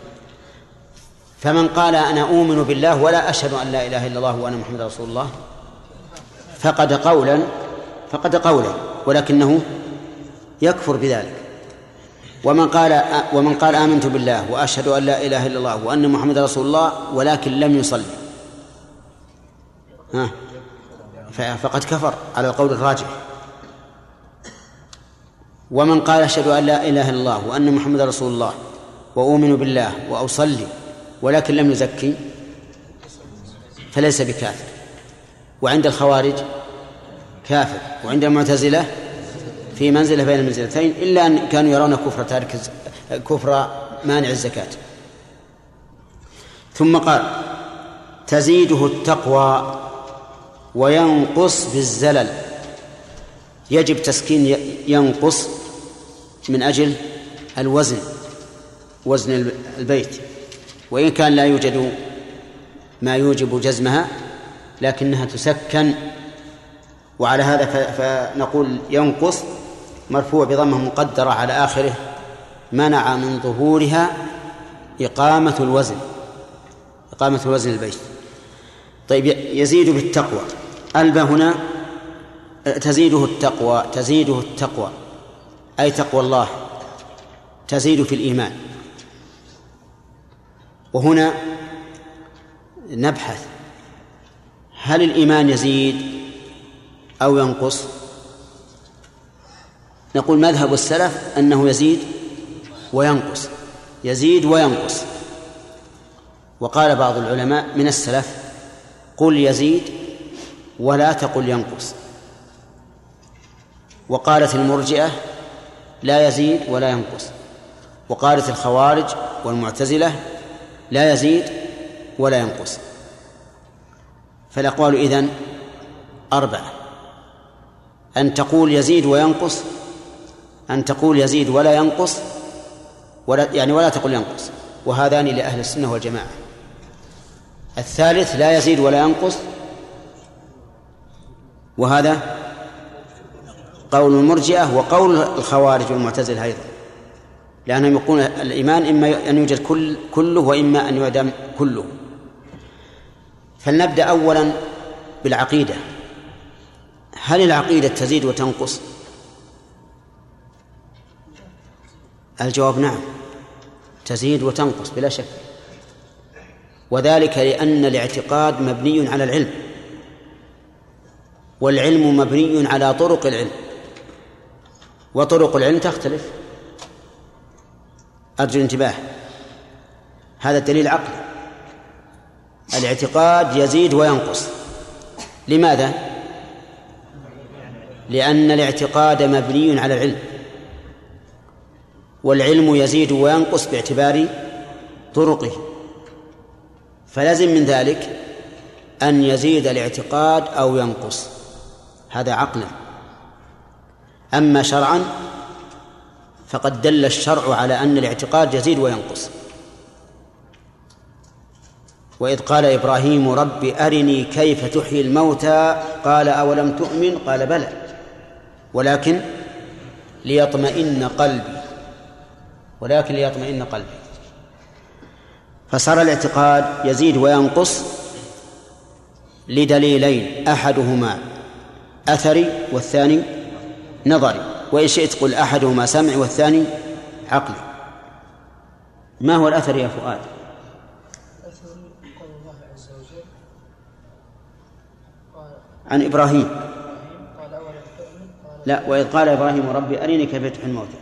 فمن قال أنا أؤمن بالله ولا أشهد أن لا إله إلا الله وأنا محمد رسول الله فقد قولا فقد قولا ولكنه يكفر بذلك. ومن قال ومن قال آمنت بالله وأشهد أن لا إله إلا الله وأن محمد رسول الله ولكن لم يصلي. ها؟ فقد كفر على القول الراجح. ومن قال أشهد أن لا إله إلا الله وأن محمد رسول الله وأؤمن بالله وأصلي ولكن لم يزكي فليس بكافر. وعند الخوارج كافر وعند المعتزلة في منزلة بين المنزلتين إلا أن كانوا يرون كفر تارك كفر مانع الزكاة. ثم قال تزيده التقوى وينقص بالزلل. يجب تسكين ينقص من أجل الوزن وزن البيت. وإن كان لا يوجد ما يوجب جزمها لكنها تسكن وعلى هذا فنقول ينقص مرفوع بضمة مقدرة على آخره منع من ظهورها إقامة الوزن إقامة الوزن البيت. طيب يزيد بالتقوى. ألبى هنا تزيده التقوى تزيده التقوى أي تقوى الله تزيد في الإيمان. وهنا نبحث هل الإيمان يزيد أو ينقص؟ نقول مذهب السلف أنه يزيد وينقص يزيد وينقص. وقال بعض العلماء من السلف قل يزيد ولا تقل ينقص. وقالت المرجئة لا يزيد ولا ينقص. وقالت الخوارج والمعتزلة لا يزيد ولا ينقص. فالأقوال إذن أربعة أن تقول يزيد وينقص أن تقول يزيد ولا ينقص ولا يعني ولا تقول ينقص وهذان لأهل السنة والجماعة. الثالث لا يزيد ولا ينقص وهذا قول المرجئة وقول الخوارج والمعتزلة أيضا. لأنهم يقولون الإيمان إما أن يوجد كل كله وإما أن يعدم كله. فلنبدأ أولا بالعقيدة. هل العقيدة تزيد وتنقص؟ الجواب نعم. تزيد وتنقص بلا شك. وذلك لأن الاعتقاد مبني على العلم. والعلم مبني على طرق العلم. وطرق العلم تختلف. أرجو الانتباه. هذا الدليل عقلي. الاعتقاد يزيد وينقص. لماذا؟ لأن الاعتقاد مبني على العلم. والعلم يزيد وينقص باعتبار طرقه. فلازم من ذلك أن يزيد الاعتقاد أو ينقص. هذا عقلا. أما شرعا فقد دل الشرع على أن الاعتقاد يزيد وينقص. وإذ قال إبراهيم رب أرني كيف تحيي الموتى؟ قال أولم تؤمن؟ قال بلى. ولكن ليطمئن قلبي. ولكن ليطمئن قلبي. فصار الاعتقاد يزيد وينقص لدليلين أحدهما أثري والثاني نظري. وإن شئت قل أحدهما سمع والثاني عقلي. ما هو الأثر يا فؤاد؟ عن إبراهيم. لا وإذ قال إبراهيم ربي أرني كيف تحيي الموتى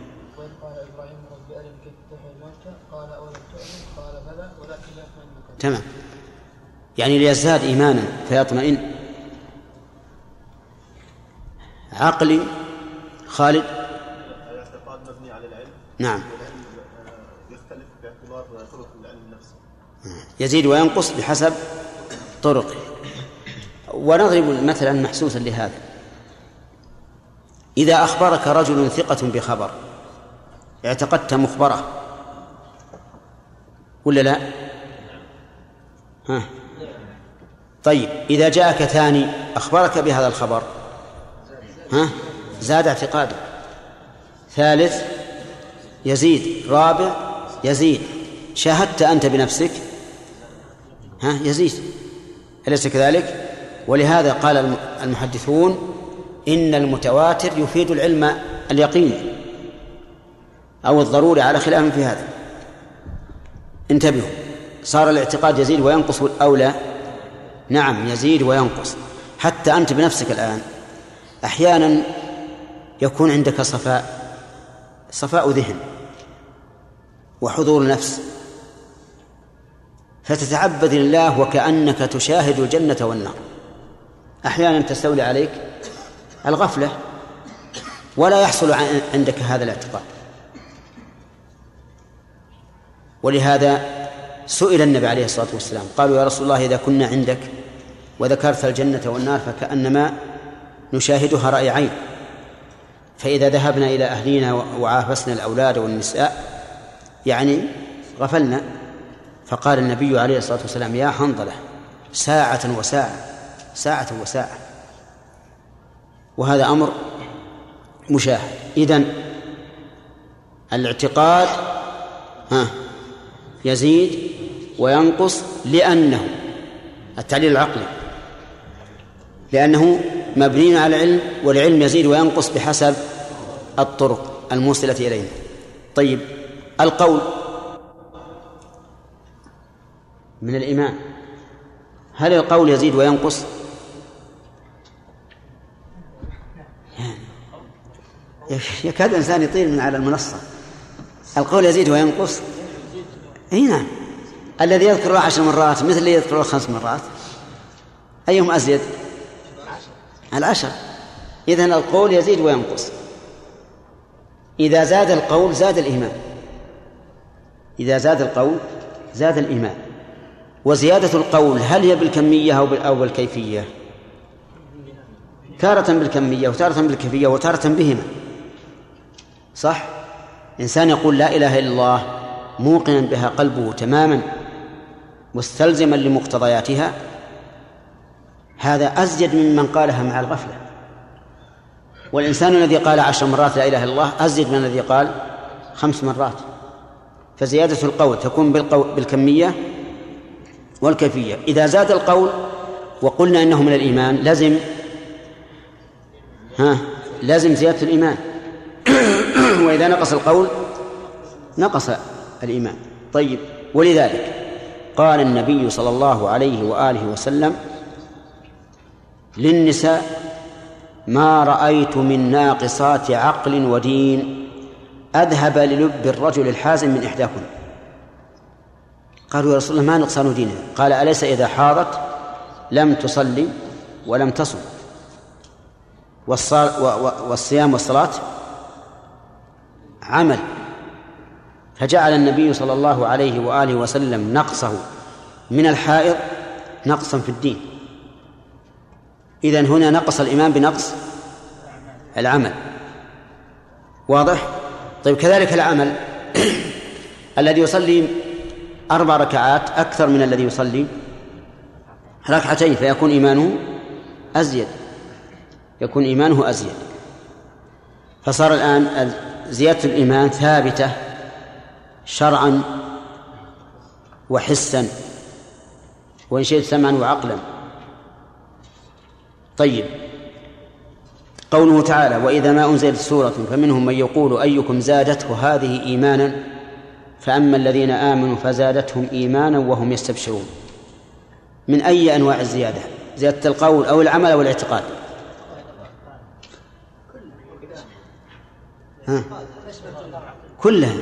تمام. يعني ليزداد إيمانا فيطمئن. عقلي خالد؟ الاعتقاد مبني على العلم. نعم. والعلم آه، يختلف باعتبار طرق العلم نفسه. يزيد وينقص بحسب طرقه. ونضرب مثلا محسوسا لهذا. إذا أخبرك رجل ثقة بخبر اعتقدت مخبره ولا لا؟ ها. طيب إذا جاءك ثاني أخبرك بهذا الخبر؟ ها؟ زاد اعتقادك ثالث يزيد. رابع يزيد. شاهدت أنت بنفسك؟ ها يزيد. أليس كذلك؟ ولهذا قال المحدثون إن المتواتر يفيد العلم اليقيني أو الضروري على خلاف في هذا. انتبهوا. صار الاعتقاد يزيد وينقص أو لا؟ نعم يزيد وينقص. حتى أنت بنفسك الآن أحيانا يكون عندك صفاء صفاء ذهن وحضور نفس. فتتعبد لله وكأنك تشاهد الجنة والنار. أحيانا تستولي عليك الغفلة ولا يحصل عندك هذا الاعتقاد. ولهذا سئل النبي عليه الصلاة والسلام قالوا يا رسول الله إذا كنا عندك وذكرت الجنة والنار فكأنما نشاهدها رأي عين. فإذا ذهبنا إلى أهلنا وعافسنا الأولاد والنساء يعني غفلنا فقال النبي عليه الصلاة والسلام يا حنظلة ساعة وساعة ساعة وساعة. وهذا أمر مشاهد. إذن الاعتقاد ها يزيد وينقص لأنه التعليل العقلي لأنه مبني على العلم والعلم يزيد وينقص بحسب الطرق الموصلة إلينا. طيب القول من الإيمان. هل القول يزيد وينقص؟ يكاد الإنسان يطير من على المنصة. القول يزيد وينقص؟ إي نعم. الذي يذكر عشر مرات مثل الذي يذكر الله خمس مرات أيهم أزيد؟ العشر. إذن القول يزيد وينقص. إذا زاد القول زاد الإيمان إذا زاد القول زاد الإيمان وزيادة القول هل هي بالكمية أو بالكيفية؟ تارة بالكمية وتارة بالكيفية وتارة بهما. صح؟ إنسان يقول لا إله إلا الله موقنا بها قلبه تماما مستلزما لمقتضياتها هذا أزيد ممن قالها مع الغفلة. والإنسان الذي قال عشر مرات لا إله إلا الله أزيد من الذي قال خمس مرات. فزيادة القول تكون بالقول بالكمية والكيفية. إذا زاد القول وقلنا إنه من الإيمان لزم ها لازم زيادة الإيمان. وإذا نقص القول نقص الإيمان. طيب ولذلك قال النبي صلى الله عليه وآله وسلم للنساء ما رأيت من ناقصات عقل ودين أذهب للب الرجل الحازم من إحداكن. قالوا يا رسول الله ما نقصان دينها قال أليس إذا حاضت لم تصلي ولم تصم؟ والصيام والصلاة عمل. فجعل النبي صلى الله عليه وآله وسلم نقصه من الحائض نقصا في الدين. إذن هنا نقص الإيمان بنقص العمل. واضح؟ طيب كذلك العمل. الذي يصلي أربع ركعات أكثر من الذي يصلي ركعتين فيكون إيمانه أزيد. يكون إيمانه أزيد. فصار الآن زيادة الإيمان ثابتة شرعا وحسا وإن شئت سمعا وعقلا. طيب. قوله تعالى وإذا ما أنزلت سورة فمنهم من يقول أيكم زادته هذه إيمانا؟ فأما الذين آمنوا فزادتهم إيمانا وهم يستبشرون. من أي أنواع الزيادة؟ زيادة القول أو العمل أو الاعتقاد؟ ها. كلها.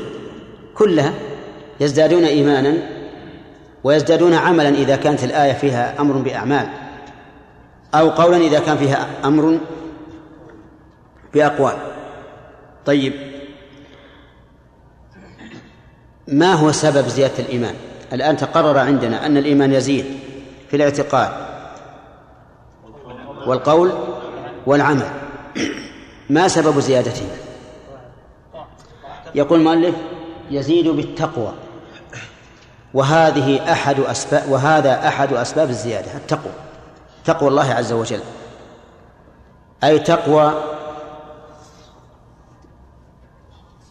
كلها. يزدادون إيمانا ويزدادون عملا إذا كانت الآية فيها أمر بأعمال. أو قولا إذا كان فيها أمر بأقوال. طيب. ما هو سبب زيادة الإيمان؟ الآن تقرر عندنا أن الإيمان يزيد في الاعتقاد والقول والعمل. ما سبب زيادته يقول المؤلف يزيد بالتقوى. وهذه أحد أسباب وهذا أحد أسباب الزيادة التقوى. تقوى الله عز وجل. أي تقوى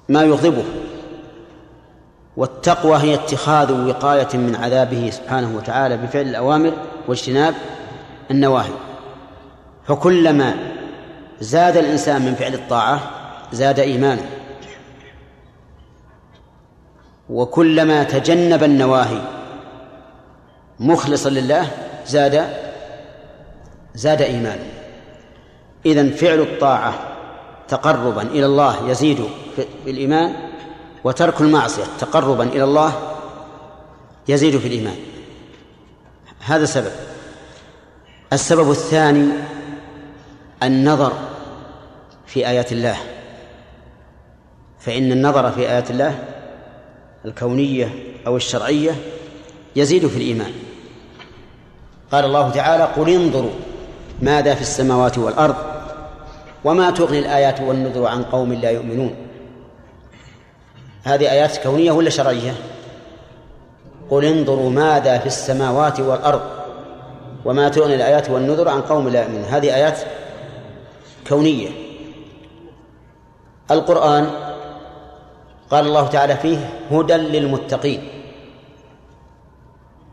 ما يغضبه. والتقوى هي اتخاذ وقاية من عذابه سبحانه وتعالى بفعل الأوامر واجتناب النواهي. فكلما زاد الإنسان من فعل الطاعة زاد إيمانه. وكلما تجنب النواهي مخلصا لله زاد زاد إيمانه إذن فعل الطاعة تقربا إلى الله يزيد في الإيمان وترك المعصية تقربا إلى الله يزيد في الإيمان. هذا سبب. السبب الثاني النظر في آيات الله. فإن النظر في آيات الله الكونية أو الشرعية يزيد في الإيمان. قال الله تعالى قل انظروا ماذا في السماوات والأرض؟ وما تغني الآيات والنذر عن قوم لا يؤمنون. هذه آيات كونية ولا شرعية؟ قل انظروا ماذا في السماوات والأرض وما تغني الآيات والنذر عن قوم لا يؤمنون. هذه آيات كونية. القرآن قال الله تعالى فيه هدى للمتقين.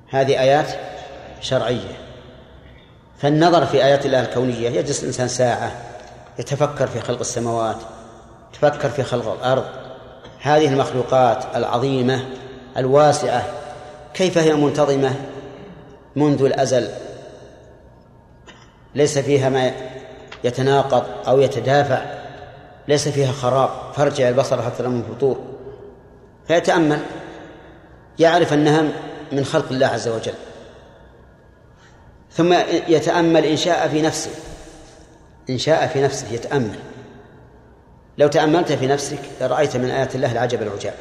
هذه آيات شرعية. فالنظر في آيات الله الكونية يجلس الإنسان ساعة يتفكر في خلق السماوات يتفكر في خلق الأرض. هذه المخلوقات العظيمة الواسعة كيف هي منتظمة منذ الأزل؟ ليس فيها ما يتناقض أو يتدافع ليس فيها خراب. فارجع البصر حتى من فطور. فيتأمل يعرف أنها من خلق الله عز وجل. ثم يتأمل إن شاء في نفسه. إن شاء في نفسه يتأمل. لو تأملت في نفسك رأيت من آيات الله العجب العجاب.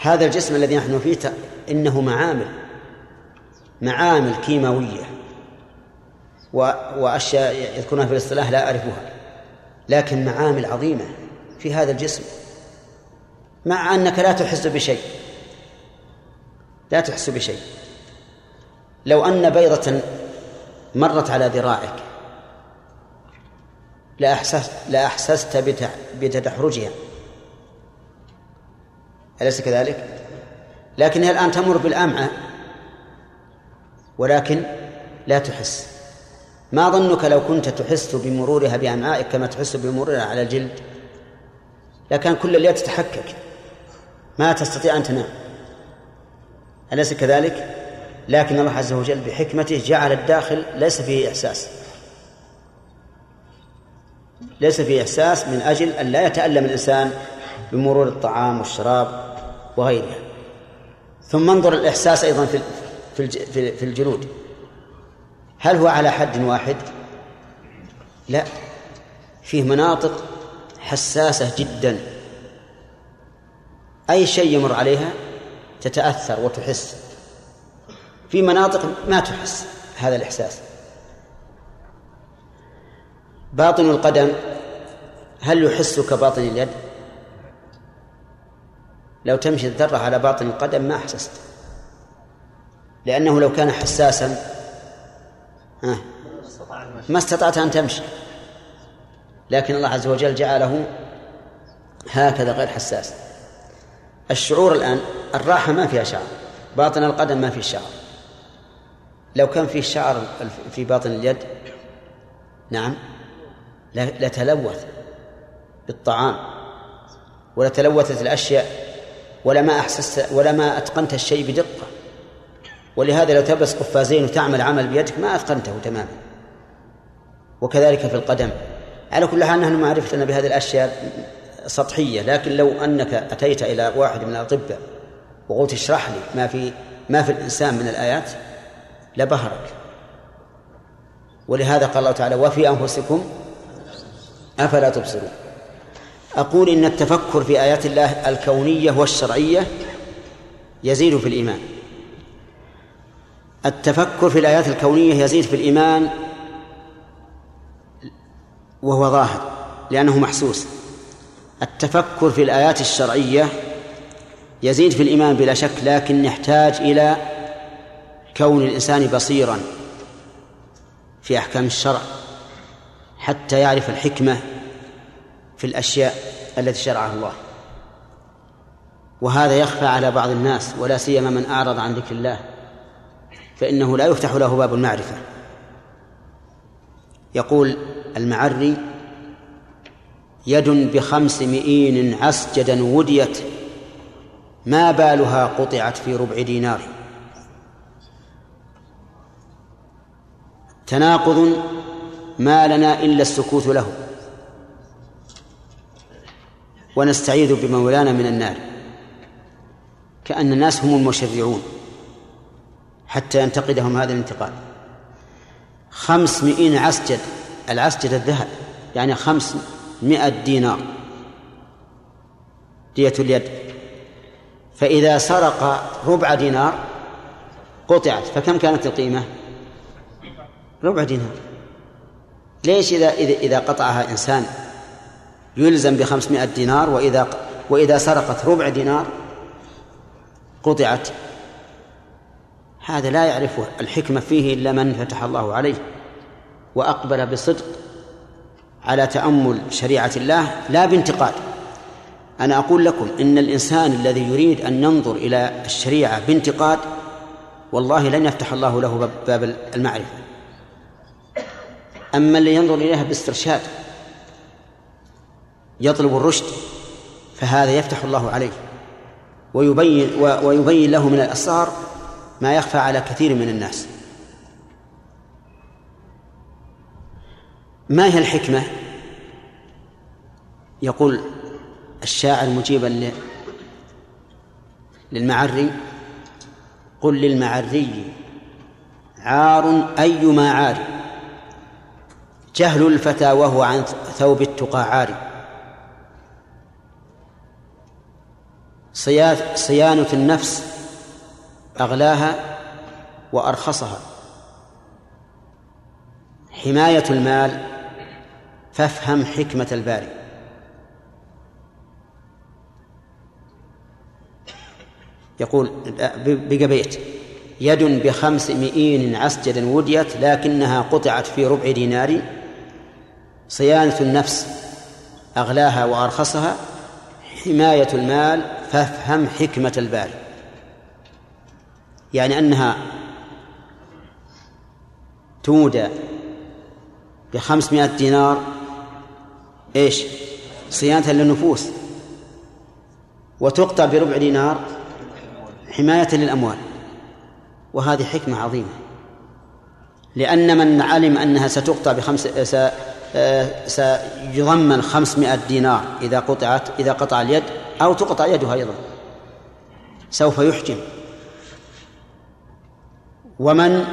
هذا الجسم الذي نحن فيه إنه معامل معامل كيماوية. وأشياء يذكرونها في الاصطلاح لا أعرفها لكن معامل عظيمة في هذا الجسم. مع أنك لا تحس بشيء لا تحس بشيء. لو أن بيضة مرت على ذراعك لأحسست لأحسست بتدحرجها أليس كذلك؟ لكنها الآن تمر بالأمعاء ولكن لا تحس ما ظنك لو كنت تحس بمرورها بأمعائك كما تحس بمرورها على الجلد لكان كل الليل تتحكك ما تستطيع أن تنام أليس كذلك؟ لكن الله عز وجل بحكمته جعل الداخل ليس فيه إحساس. ليس فيه إحساس من أجل أن لا يتألم الإنسان بمرور الطعام والشراب وغيرها. ثم انظر الإحساس أيضا في في الجلود. هل هو على حد واحد؟ لا. فيه مناطق حساسة جدا. أي شيء يمر عليها تتأثر وتحس. في مناطق ما تحس هذا الإحساس. باطن القدم هل يحس كباطن اليد؟ لو تمشي الذرة على باطن القدم ما أحسست. لأنه لو كان حساسا ما استطعت أن تمشي. لكن الله عز وجل جعله هكذا غير حساس. الشعور الآن الراحة ما فيها شعر باطن القدم ما فيه شعر لو كان فيه شعر في باطن اليد نعم لتلوث بالطعام ولتلوثت الأشياء ولما أحسست ولما أتقنت الشيء بدقة. ولهذا لو تلبس قفازين وتعمل عمل بيدك ما أتقنته تماما. وكذلك في القدم. على كل حال نحن معرفتنا بهذه الأشياء سطحية لكن لو أنك أتيت إلى واحد من الأطباء وقلت اشرح لي ما في ما في الإنسان من الآيات لبهرك. ولهذا قال الله تعالى وفي أنفسكم أفلا تبصرون. أقول إن التفكر في آيات الله الكونية والشرعية يزيد في الإيمان. التفكر في الآيات الكونية يزيد في الإيمان وهو ظاهر لأنه محسوس. التفكر في الآيات الشرعية يزيد في الإيمان بلا شك لكن يحتاج إلى كون الإنسان بصيرا في أحكام الشرع حتى يعرف الحكمة في الأشياء التي شرعها الله. وهذا يخفى على بعض الناس ولا سيما من أعرض عن ذكر الله فإنه لا يفتح له باب المعرفة. يقول المعري يد بخمس مئين عسجدا وديت ما بالها قطعت في ربع دينار. تناقض ما لنا إلا السكوت له. ونستعيذ بمولانا من النار. كأن الناس هم المشرعون حتى ينتقدهم هذا الانتقاد. خمسمائين عسجد العسجد الذهب يعني خمسمائة دينار. دية اليد. فإذا سرق ربع دينار قطعت فكم كانت القيمة؟ ربع دينار. ليش إذا إذا قطعها إنسان يلزم بخمسمائة دينار وإذا وإذا سرقت ربع دينار قطعت. هذا لا يعرف الحكمة فيه إلا من فتح الله عليه وأقبل بصدق على تأمل شريعة الله لا بانتقاد. أنا أقول لكم إن الإنسان الذي يريد أن ينظر إلى الشريعة بانتقاد والله لن يفتح الله له باب المعرفة. أما اللي ينظر إليها باسترشاد يطلب الرشد فهذا يفتح الله عليه ويبين ويبين له من الأسرار ما يخفى على كثير من الناس. ما هي الحكمة؟ يقول الشاعر مجيبا للمعري قل للمعري عار أيما عار. جهل الفتى وهو عن ثوب التقى عاري. صيانة النفس أغلاها وأرخصها. حماية المال فافهم حكمة الباري. يقول بقى بيت. يد بخمس مئين عسجدا وديت لكنها قطعت في ربع دينار صيانة النفس أغلاها وأرخصها حماية المال فافهم حكمة الباري يعني أنها تودى بخمسمائة دينار إيش؟ صيانة للنفوس. وتقطع بربع دينار حماية للأموال. وهذه حكمة عظيمة. لأن من علم أنها ستقطع بخمس. سيضمن خمسمائة دينار إذا قطعت إذا قطع اليد أو تقطع يدها أيضا. سوف يحجم. ومن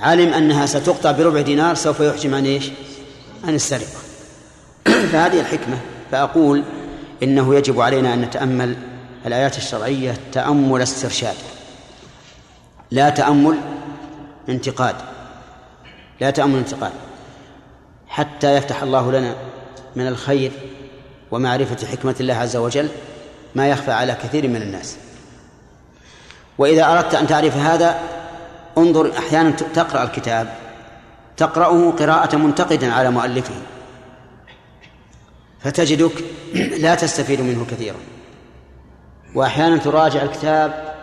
علم أنها ستقطع بربع دينار سوف يحجم عن إيش؟ عن السرقة. فهذه الحكمة. فأقول إنه يجب علينا أن نتأمل الآيات الشرعية تأمل استرشاد. لا تأمل انتقاد. لا تأمل انتقاد. حتى يفتح الله لنا من الخير ومعرفة حكمة الله عز وجل ما يخفى على كثير من الناس. وإذا أردت أن تعرف هذا انظر أحيانا تقرأ الكتاب. تقرأه قراءة منتقدا على مؤلفه. فتجدك لا تستفيد منه كثيرا. وأحيانا تراجع الكتاب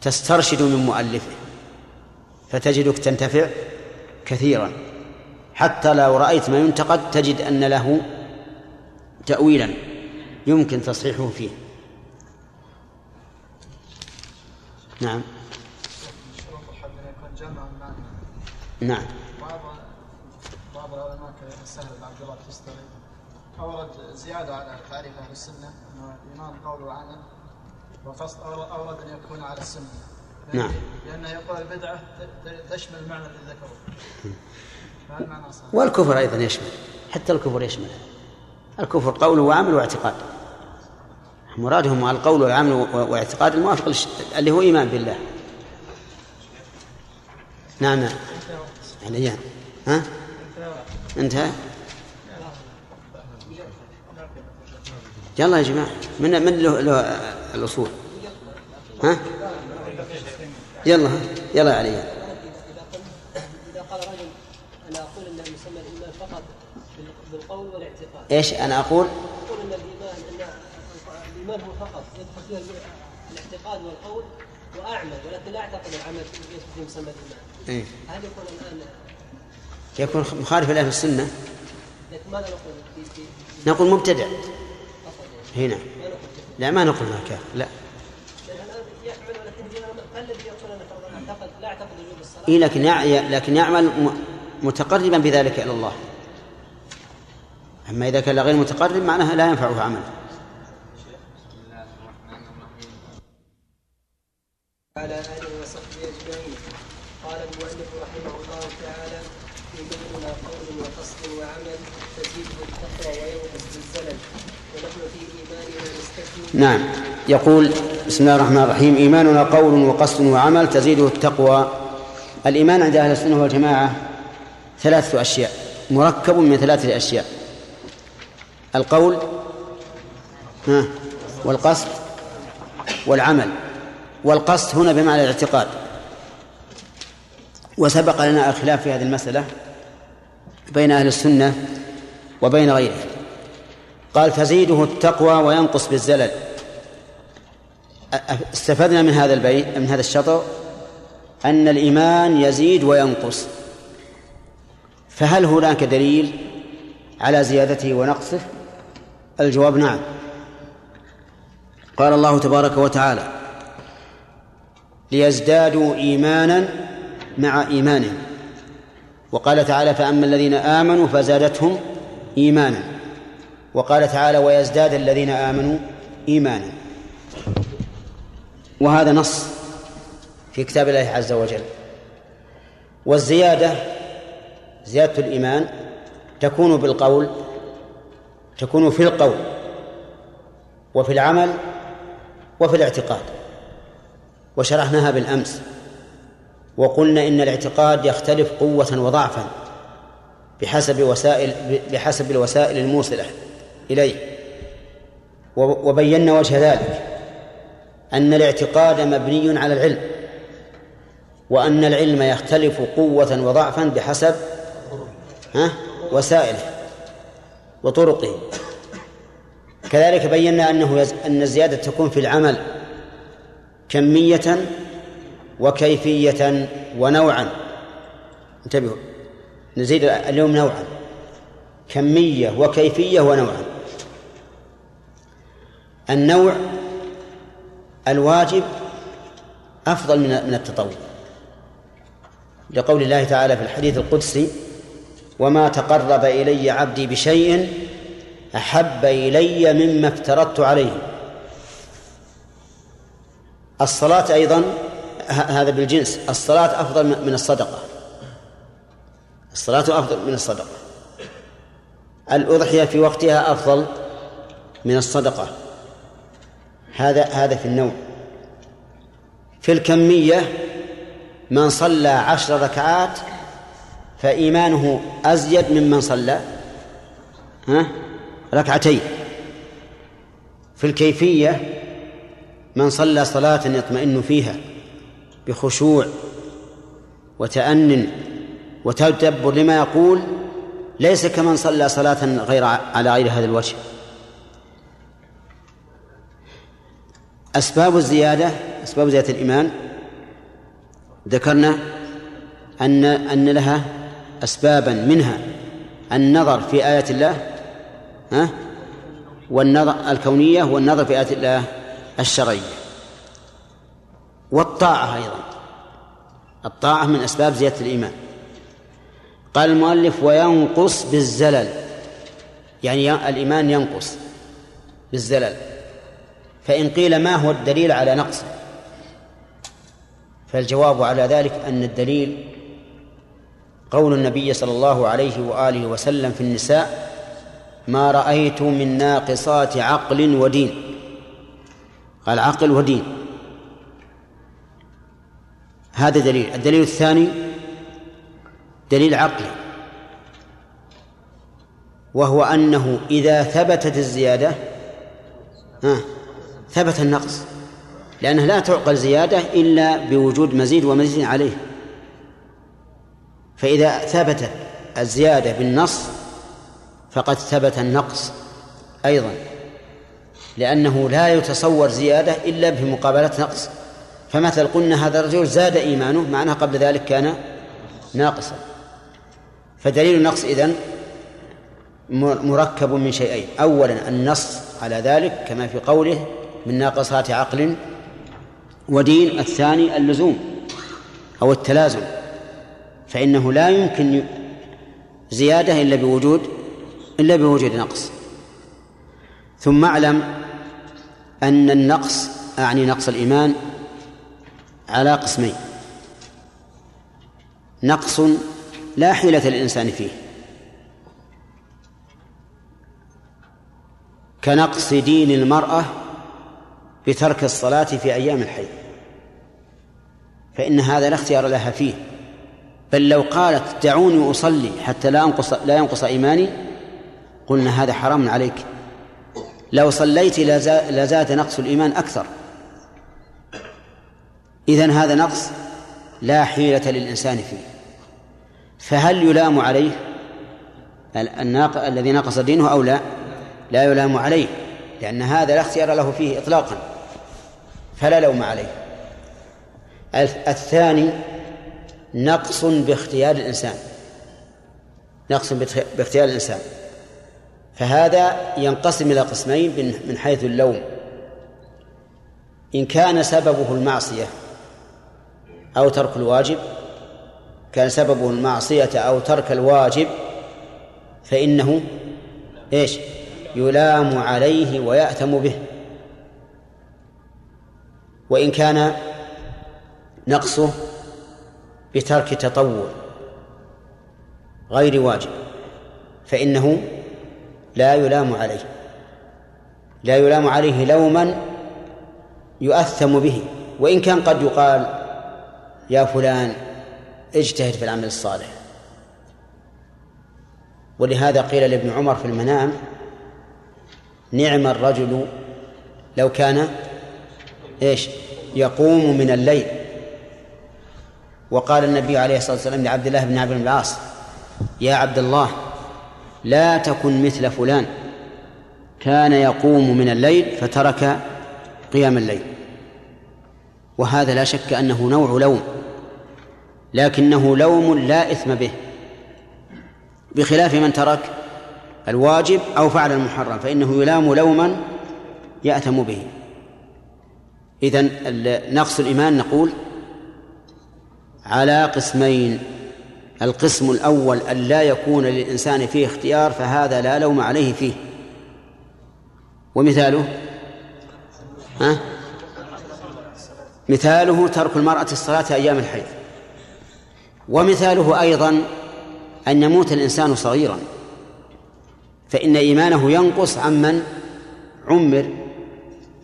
تسترشد من مؤلفه. فتجدك تنتفع كثيرا. حتى لو رأيت ما ينتقد تجد أن له تأويلا يمكن تصحيحه فيه نعم نعم بعض العلماء كالسهل بن عبد الله التستري أورد زيادة على تعريف أهل السنة أنه الإيمان قول وعمل وقصد أورد- أورد أن يكون على السنة نعم. لأنه يقول ت- تشمل المعنى الذي ذكره؟ والكفر أيضا يشمل حتى الكفر يشمل. الكفر قول وعمل واعتقاد. مرادهم القول والعمل واعتقاد الموافق اللي هو إيمان بالله. نعم نعم. يعني ها؟ انتهى؟ يلا يا جماعة من من له, الأصول؟ ها؟ يلا يلا يا علي إذا قال إذا قال رجل أنا أقول أن يسمى الإيمان فقط بال- بالقول والاعتقاد إيش أنا أقول؟ أقول أن الإيمان أن الإيمان هو فقط يدخل فيه الاعتقاد والقول وأعمل ولكن لا أعتقد العمل يدخل في مسمى الإيمان إيه؟ هل يكون الآن يكون مخالف لأهل السنة. لكن ماذا نقول نقول مبتدع. هنا. لا ما نقول فرضا أعتقد لا. أعتقد وجوب الصلاة إيه لكن. لكن يعمل متقربا بذلك إلى الله. أما إذا كان غير متقرب معناها لا ينفعه عمله وعلى آله وصحبه أجمعين. قال المؤلف رحمه الله تعالى إيماننا قول وقصد وعمل تزيده التقوى وينقص بالزلل ونحن في إيماننا نستثني نعم. يقول بسم الله الرحمن الرحيم. إيماننا قول وقصد وعمل تزيده التقوى الإيمان عند أهل السنة والجماعة ثلاثة أشياء مركب من ثلاثة أشياء. القول ها والقصد والعمل. والقصد هنا بمعنى الاعتقاد. وسبق لنا الخلاف في هذه المسألة بين أهل السنة وبين غيره. قال تزيده التقوى وينقص بالزلل. استفدنا من هذا البيت من هذا الشطر أن الإيمان يزيد وينقص. فهل هناك دليل على زيادته ونقصه؟ الجواب نعم. قال الله تبارك وتعالى ليزدادوا إيمانا مع إيمانهم. وقال تعالى فأما الذين آمنوا فزادتهم إيمانا. وقال تعالى ويزداد الذين آمنوا إيمانا. وهذا نص في كتاب الله عز وجل. والزيادة زيادة الإيمان تكون بالقول تكون في القول وفي العمل وفي الاعتقاد. وشرحناها بالأمس. وقلنا إن الاعتقاد يختلف قوة وضعفا بحسب وسائل بحسب الوسائل الموصلة إليه. وبينا وجه ذلك أن الاعتقاد مبني على العلم وأن العلم يختلف قوة وضعفا بحسب ها وسائله. وطرقه. كذلك بينا أنه يز... أن الزيادة تكون في العمل كمية وكيفية ونوعا. انتبهوا نزيد اليوم نوعا. كمية وكيفية ونوعا. النوع الواجب أفضل من التطوع. لقول الله تعالى في الحديث القدسي وما تقرب إلي عبدي بشيء أحب إلي مما افترضت عليه. الصلاة أيضا هذا بالجنس الصلاة أفضل من الصدقة. الصلاة أفضل من الصدقة. الأضحية في وقتها أفضل من الصدقة. هذا هذا في النوم في الكمية من صلى عشر ركعات فإيمانه أزيد ممن صلى ها؟ ركعتين. في الكيفية من صلى صلاة يطمئن فيها بخشوع وتأن وتدبر لما يقول ليس كمن صلى صلاة غير على غير هذا الوجه. أسباب الزيادة أسباب زيادة الإيمان ذكرنا أن أن لها أسبابا منها النظر في آيات الله ها؟ والنظر الكونية والنظر في آيات الله الشرعية. والطاعة أيضا. الطاعة من أسباب زيادة الإيمان. قال المؤلف وينقص بالزلل. يعني الإيمان ينقص بالزلل. فإن قيل ما هو الدليل على نقصه فالجواب على ذلك أن الدليل قول النبي صلى الله عليه وآله وسلم في النساء ما رأيت من ناقصات عقل ودين. قال عقل ودين. هذا دليل. الدليل الثاني دليل عقلي وهو أنه إذا ثبتت الزيادة ها ثبت النقص لأنه لا تعقل زيادة إلا بوجود مزيد ومزيد عليه. فإذا ثبتت الزيادة بالنص فقد ثبت النقص أيضا لأنه لا يتصور زيادة إلا بمقابلة نقص. فمثل قلنا هذا الرجل زاد إيمانه معناه قبل ذلك كان ناقصا. فدليل النقص إذن مركب من شيئين. أولا النص على ذلك كما في قوله من ناقصات عقل ودين. الثاني اللزوم أو التلازم. فإنه لا يمكن زيادة إلا بوجود إلا بوجود نقص. ثم اعلم أن النقص أعني نقص الإيمان على قسمين. نقص لا حيلة للإنسان فيه. كنقص دين المرأة بترك الصلاة في أيام الحيض فإن هذا لا اختيار لها فيه. بل لو قالت دعوني أصلي حتى لا أنقص لا ينقص إيماني قلنا هذا حرام عليك. لو صليت لزاد نقص الإيمان أكثر. إذن هذا نقص لا حيلة للإنسان فيه. فهل يلام عليه الناق... الذي نقص دينه أو لا؟ لا يلام عليه لأن هذا لا اختيار له فيه إطلاقا. فلا لوم عليه. الثاني نقص باختيار الإنسان. نقص باختيار الإنسان. فهذا ينقسم إلى قسمين من حيث اللوم. إن كان سببه المعصية أو ترك الواجب كان سببه المعصية أو ترك الواجب فإنه إيش؟ يلام عليه ويأثم به. وإن كان نقصه بترك تطوع غير واجب فإنه لا يلام عليه لا يلام عليه لوما يؤثم به وإن كان قد يقال يا فلان اجتهد في العمل الصالح. ولهذا قيل لابن عمر في المنام نعم الرجل لو كان إيش يقوم من الليل وقال النبي عليه الصلاة والسلام لعبد الله بن عبد العاص يا عبد الله لا تكن مثل فلان كان يقوم من الليل فترك قيام الليل. وهذا لا شك أنه نوع لوم لكنه لوم لا إثم به بخلاف من ترك الواجب أو فعل المحرم فإنه يلام لوما يأثم به. إذن نقص الإيمان نقول على قسمين. القسم الأول أن لا يكون للإنسان فيه اختيار فهذا لا لوم عليه فيه. ومثاله؟ ها؟ مثاله ترك المرأة الصلاة أيام الحيض. ومثاله أيضا أن يموت الإنسان صغيرا. فإن إيمانه ينقص عمن عمر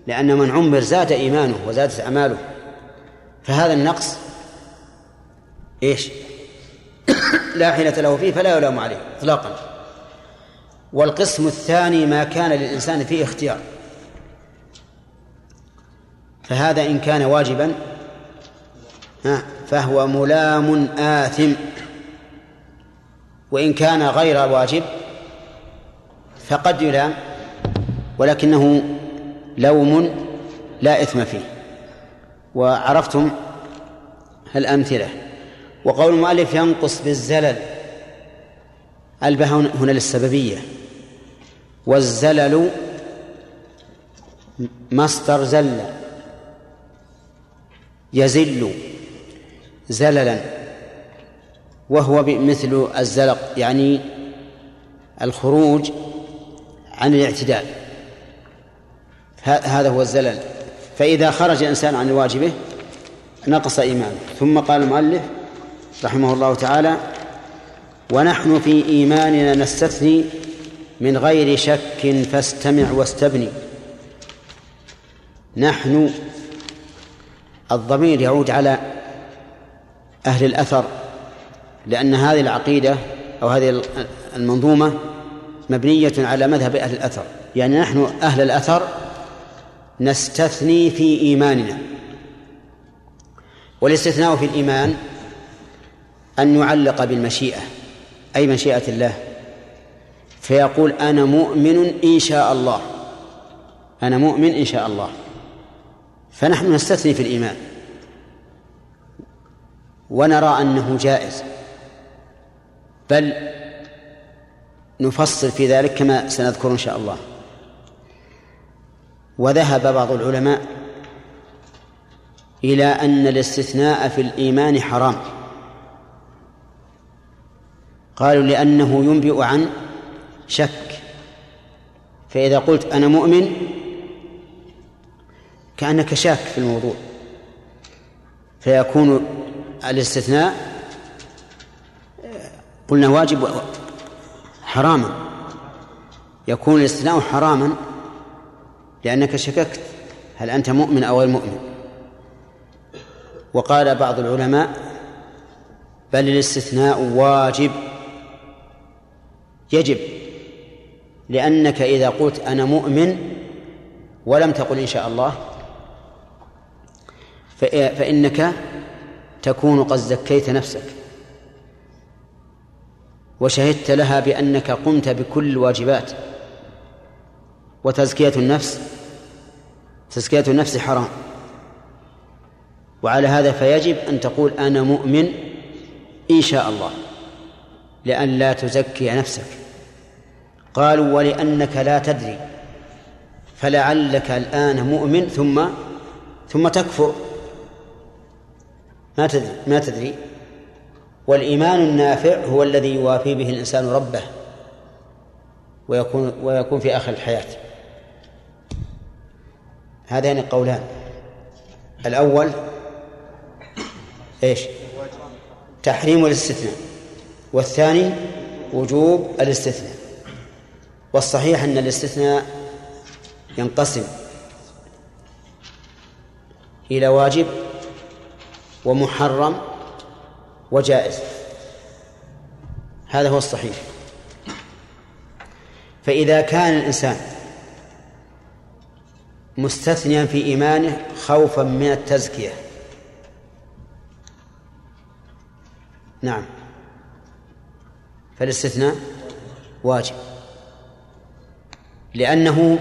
لأن من عمر زاد إيمانه وزادت أعماله. فهذا النقص إيش؟ لا حيلة له فيه فلا يلام عليه إطلاقا. والقسم الثاني ما كان للإنسان فيه اختيار. فهذا إن كان واجبا فهو ملام آثم. وإن كان غير واجب فقد يلام ولكنه لوم لا إثم فيه. وعرفتم الأمثلة. وقول المؤلف ينقص بالزلل. البه هنا للسببية. والزلل مصدر زل. يزل زللا. وهو مثل الزلق يعني الخروج عن الاعتدال. هذا هو الزلل. فإذا خرج الإنسان عن واجبه نقص إيمانه. ثم قال المؤلف رحمه الله تعالى ونحن في إيماننا نستثني من غير شك فاستمع واستبني. نحن الضمير يعود على أهل الأثر لأن هذه العقيدة أو هذه المنظومة مبنية على مذهب أهل الأثر. يعني نحن أهل الأثر نستثني في إيماننا. والاستثناء في الإيمان أن يعلق بالمشيئة. أي مشيئة الله. فيقول أنا مؤمن إن شاء الله. أنا مؤمن إن شاء الله. فنحن نستثني في الإيمان. ونرى أنه جائز. بل نفصل في ذلك كما سنذكر إن شاء الله. وذهب بعض العلماء إلى أن الاستثناء في الإيمان حرام. قالوا لأنه ينبئ عن شك. فإذا قلت أنا مؤمن كأنك شاك في الموضوع. فيكون الاستثناء قلنا واجب حراما. يكون الاستثناء حراما لأنك شككت هل أنت مؤمن أو غير مؤمن؟ وقال بعض العلماء بل الاستثناء واجب يجب لأنك إذا قلت أنا مؤمن ولم تقل إن شاء الله فإنك تكون قد زكيت نفسك. وشهدت لها بأنك قمت بكل الواجبات. وتزكية النفس تزكية النفس حرام. وعلى هذا فيجب أن تقول أنا مؤمن إن شاء الله. لأن لا تزكي نفسك. قالوا ولأنك لا تدري فلعلك الآن مؤمن ثم ثم تكفر. ما تدري ما تدري. والإيمان النافع هو الذي يوافي به الإنسان ربه ويكون ويكون في آخر الحياة. هذان قولان الأول إيش؟ تحريم الاستثناء. والثاني وجوب الاستثناء. والصحيح أن الاستثناء ينقسم إلى واجب ومحرم وجائز. هذا هو الصحيح. فإذا كان الإنسان مستثنيا في إيمانه خوفا من التزكية. نعم. فالاستثناء واجب. لأنه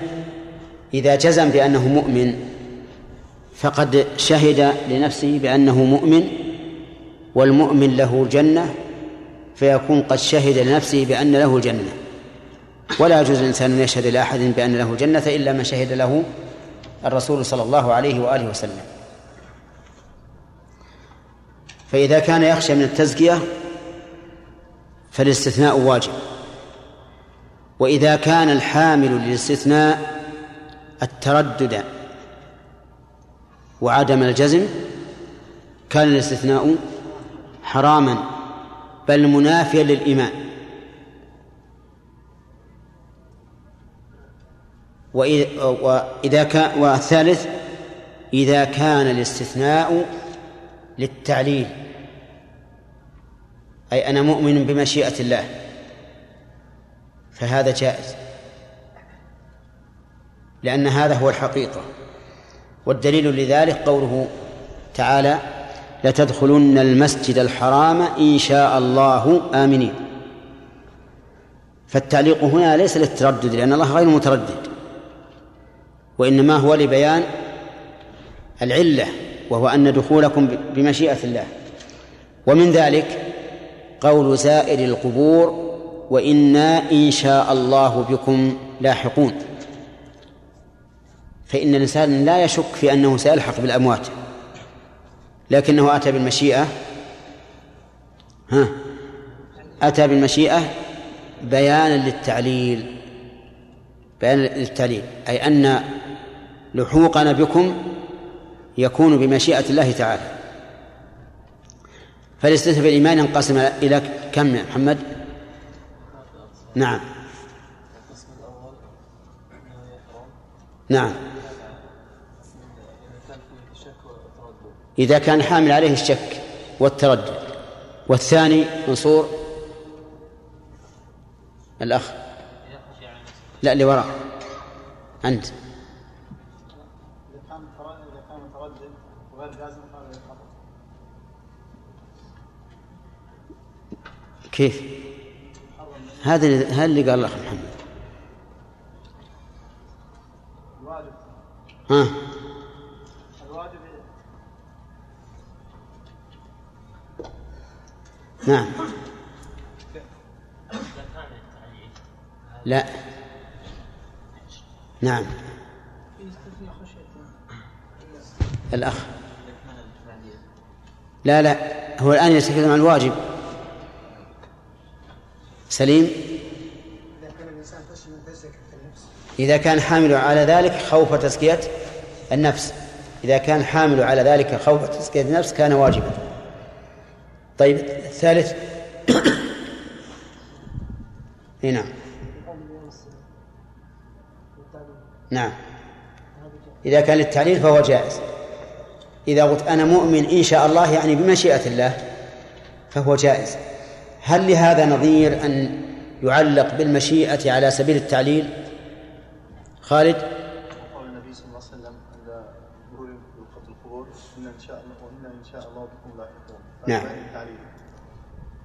إذا جزم بأنه مؤمن فقد شهد لنفسه بأنه مؤمن والمؤمن له جنة فيكون قد شهد لنفسه بأن له جنة. ولا يجوز الإنسان أن يشهد لأحد بأن له جنة إلا من شهد له الرسول صلى الله عليه وآله وسلم. فإذا كان يخشى من التزكية فالاستثناء واجب. وإذا كان الحامل للاستثناء التردد وعدم الجزم كان الاستثناء حراما بل منافيا للإيمان. وإذا كان والثالث إذا كان الاستثناء للتعليل. أي أنا مؤمن بمشيئة الله. فهذا جائز. لأن هذا هو الحقيقة. والدليل لذلك قوله تعالى لتدخلن المسجد الحرام إن شاء الله آمنين. فالتعليق هنا ليس للتردد لأن الله غير متردد. وإنما هو لبيان العلة وهو أن دخولكم بمشيئة الله. ومن ذلك قول زائر القبور وإنا إن شاء الله بكم لاحقون. فإن الإنسان لا يشك في أنه سيلحق بالأموات لكنه أتى بالمشيئة. ها أتى بالمشيئة بيانا للتعليل بيانا للتعليل أي أن لحوقنا بكم يكون بمشيئة الله تعالى. فالاستثناء في الإيمان ينقسم إلى كم يا محمد؟ نعم. نعم. إذا كان حامل عليه الشك والتردد. والثاني منصور. الأخ. لا اللي وراء. أنت. كيف؟ هذا هذا اللي قال الأخ محمد. ها؟ نعم. لا. نعم. الأخ. لا لا. هو الآن يتكلم عن الواجب. سليم؟ إذا كان حامل على ذلك خوف تزكية النفس. إذا كان حامل على ذلك خوف تزكية النفس كان واجبا. طيب الثالث. اي نعم. نعم. إذا كان للتعليل فهو جائز. إذا قلت أنا مؤمن إن شاء الله يعني بمشيئة الله فهو جائز. هل لهذا نظير أن يعلق بالمشيئة على سبيل التعليل؟ خالد؟ قول النبي صلى الله عليه وسلم عند مرور القبور إن إن شاء الله وإن إن شاء الله بكم لاحقون. نعم.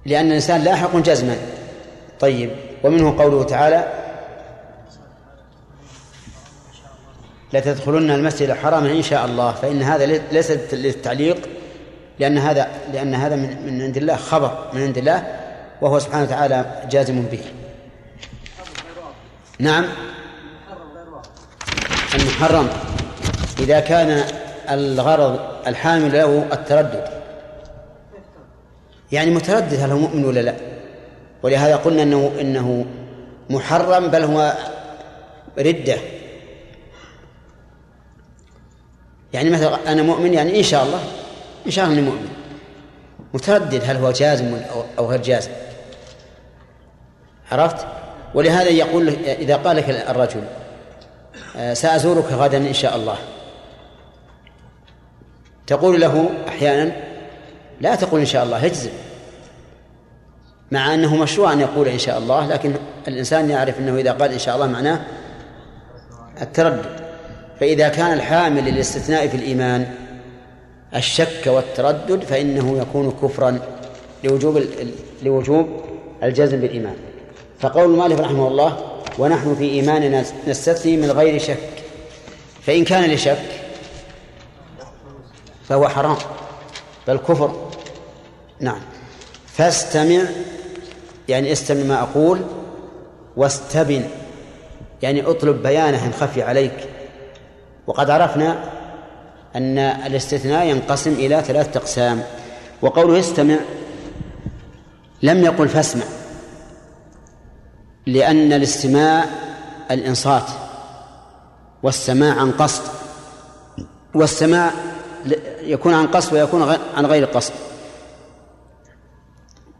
لأن الإنسان لاحق جزما. طيب ومنه قوله تعالى لتدخلن المسجد الحرام إن شاء الله. فإن هذا ليس للتعليق لأن هذا لأن هذا من من عند الله خبر من عند الله وهو سبحانه وتعالى جازم به. نعم. المحرم. إذا كان الغرض الحامل له التردد. يعني متردد هل هو مؤمن ولا لا؟ ولهذا قلنا انه إنه محرم بل هو ردة. يعني مثلا أنا مؤمن يعني إن شاء الله. إن شاء الله إني مؤمن. متردد هل هو جازم أو- غير جازم؟ عرفت؟ ولهذا يقول إذا قال لك الرجل آه، سأزورك غدا إن شاء الله. تقول له أحيانا لا تقول إن شاء الله اجزم. مع أنه مشروع أن يقول إن شاء الله لكن الإنسان يعرف أنه إذا قال إن شاء الله معناه التردد. فإذا كان الحامل للاستثناء في الإيمان الشك والتردد فإنه يكون كفرا لوجوب لوجوب الجزم بالإيمان. فقول المؤلف رحمه الله ونحن في إيماننا نستثني من غير شك فإن كان لشك فهو حرام بل كفر. نعم. فاستمع يعني استمع ما أقول واستبن يعني اطلب بيانه إن خفي عليك. وقد عرفنا أن الاستثناء ينقسم إلى ثلاثة أقسام. وقوله استمع لم يقل فاسمع لأن الاستماع الإنصات والسماع عن قصد والسماع يكون عن قصد ويكون عن غير قصد.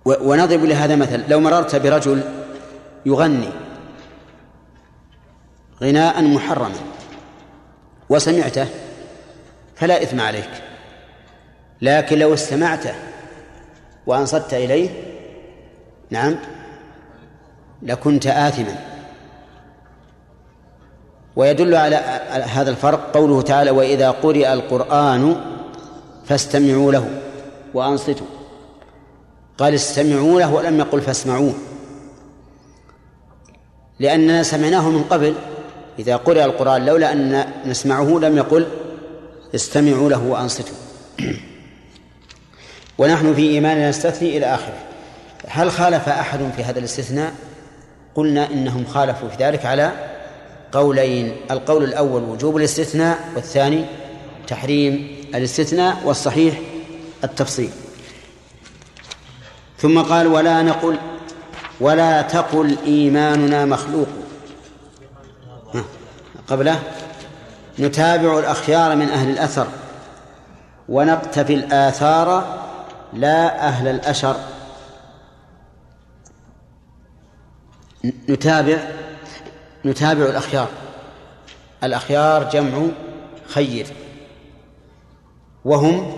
ونضرب لهذا مثل لو مررت برجل يغني غناء محرما وسمعته فلا إثم عليك لكن لو استمعته وأنصت إليه نعم لكنت آثما. ويدل على هذا الفرق قوله تعالى وإذا قرئ القرآن فاستمعوا له وأنصتوا. قال استمعوا له ولم يقل فاسمعوه لأننا سمعناه من قبل. إذا قرئ القرآن لولا أن نسمعه لم يقل استمعوا له وأنصتوا. ونحن في إيماننا نستثني إلى آخره. هل خالف أحد في هذا الاستثناء؟ قلنا إنهم خالفوا في ذلك على قولين القول الأول وجوب الاستثناء والثاني تحريم الاستثناء والصحيح التفصيل. ثم قال ولا نقل ولا تقل إيماننا مخلوق. قبله نتابع الأخيار من أهل الأثر ونقتفي الآثار لا أهل الأشر. نتابع نتابع الأخيار. الأخيار جمع خير. وهم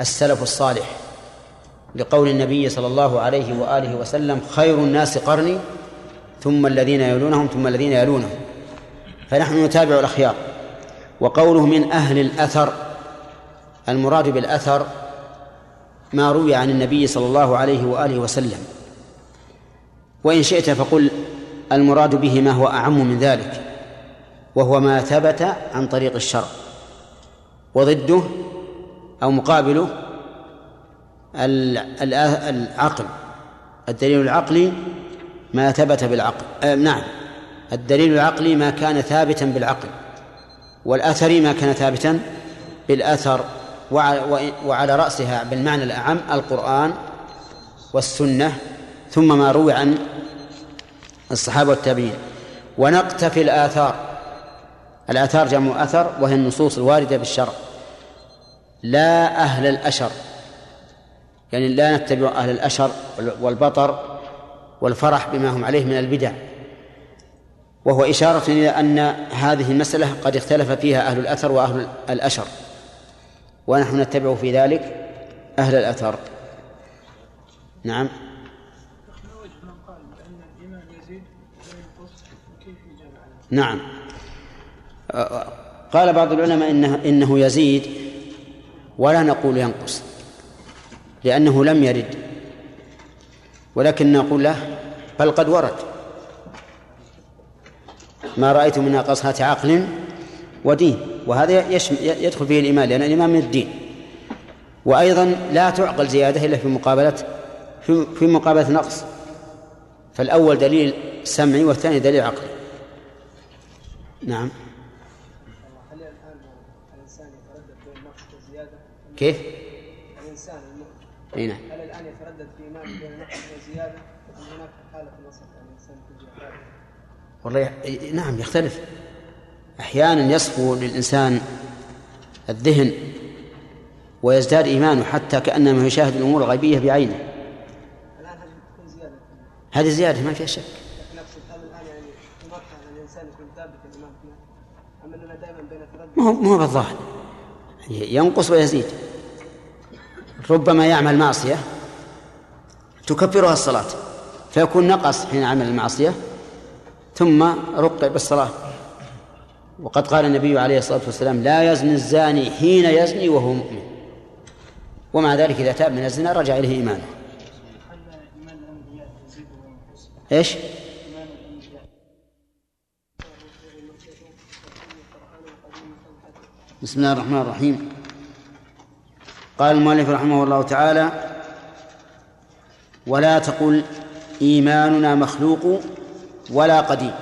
السلف الصالح. لقول النبي صلى الله عليه وآله وسلم خير الناس قرني ثم الذين يلونهم ثم الذين يلونهم. فنحن نتابع الأخيار. وقوله من أهل الأثر المراد بالأثر ما روي عن النبي صلى الله عليه وآله وسلم. وإن شئت فقل المراد به ما هو أعم من ذلك وهو ما ثبت عن طريق الشرع وضده أو مقابله ال- ال- العقل الدليل العقلي ما ثبت بالعقل آه نعم الدليل العقلي ما كان ثابتا بالعقل والأثري ما كان ثابتا بالأثر وع- وعلى رأسها بالمعنى الأعم القرآن والسنة ثم ما روي عن الصحابة والتابعين. ونقتفي الآثار. الآثار جمع أثر وهي النصوص الواردة بالشرع. لا أهل الأشر. يعني لا نتبع أهل الأشر والبطر والفرح بما هم عليه من البدع. وهو إشارة إلى أن هذه المسألة قد اختلف فيها أهل الأثر وأهل الأشر. ونحن نتبع في ذلك أهل الأثر. نعم. نعم. قال بعض العلماء إنه, إنه يزيد ولا نقول ينقص لأنه لم يرد ولكن نقول له بل قد ورد. ما رأيت من ناقصات عقل ودين وهذا يدخل فيه الإيمان لأن الإيمان من الدين. وأيضا لا تعقل زيادة إلا في مقابلة في مقابلة نقص. فالأول دليل سمعي والثاني دليل عقلي. نعم هل الآن الإنسان يتردد بين النقص والزياده؟ كيف؟ المؤمن أي نعم هل الآن يتردد في ايمان بين النقص والزياده؟ ام هناك حالة نصر الإنسان تجي حاله؟ والله نعم يختلف أحيانا يصفو للإنسان الذهن ويزداد إيمانه حتى كأنما يشاهد الأمور الغيبية بعينه؟ هذه زيادة ما فيها شك لكن اقصد هل الان يعني في مرحله الانسان يكون ثابت الايمان فيها؟ ام اننا دائما ما هو بالظاهر. ينقص ويزيد. ربما يعمل معصية. تكفرها الصلاة. فيكون نقص حين عمل المعصية. ثم رقع بالصلاة. وقد قال النبي عليه الصلاة والسلام لا يزني الزاني حين يزني وهو مؤمن. ومع ذلك إذا تاب من الزنا رجع إليه إيمانه. إيش؟ بسم الله الرحمن الرحيم. قال المؤلف رحمه الله تعالى ولا تقل إيماننا مخلوق ولا قديم.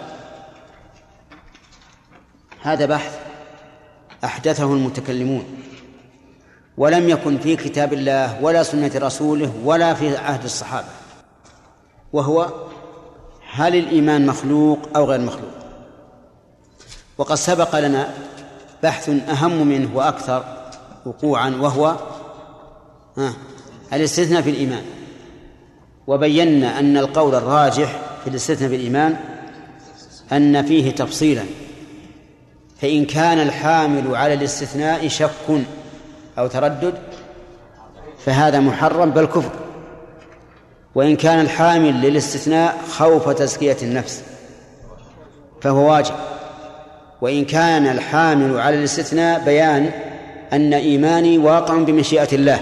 هذا بحث أحدثه المتكلمون ولم يكن في كتاب الله ولا سنة رسوله ولا في عهد الصحابة وهو هل الإيمان مخلوق أو غير مخلوق؟ وقد سبق لنا بحث أهم منه وأكثر وقوعا وهو الاستثناء في الإيمان. وبينا أن القول الراجح في الاستثناء في الإيمان أن فيه تفصيلا. فإن كان الحامل على الاستثناء شك أو تردد فهذا محرم بل كفر. وإن كان الحامل للاستثناء خوف تزكية النفس فهو واجب. وإن كان الحامل على الاستثناء بيان أن إيماني واقع بمشيئة الله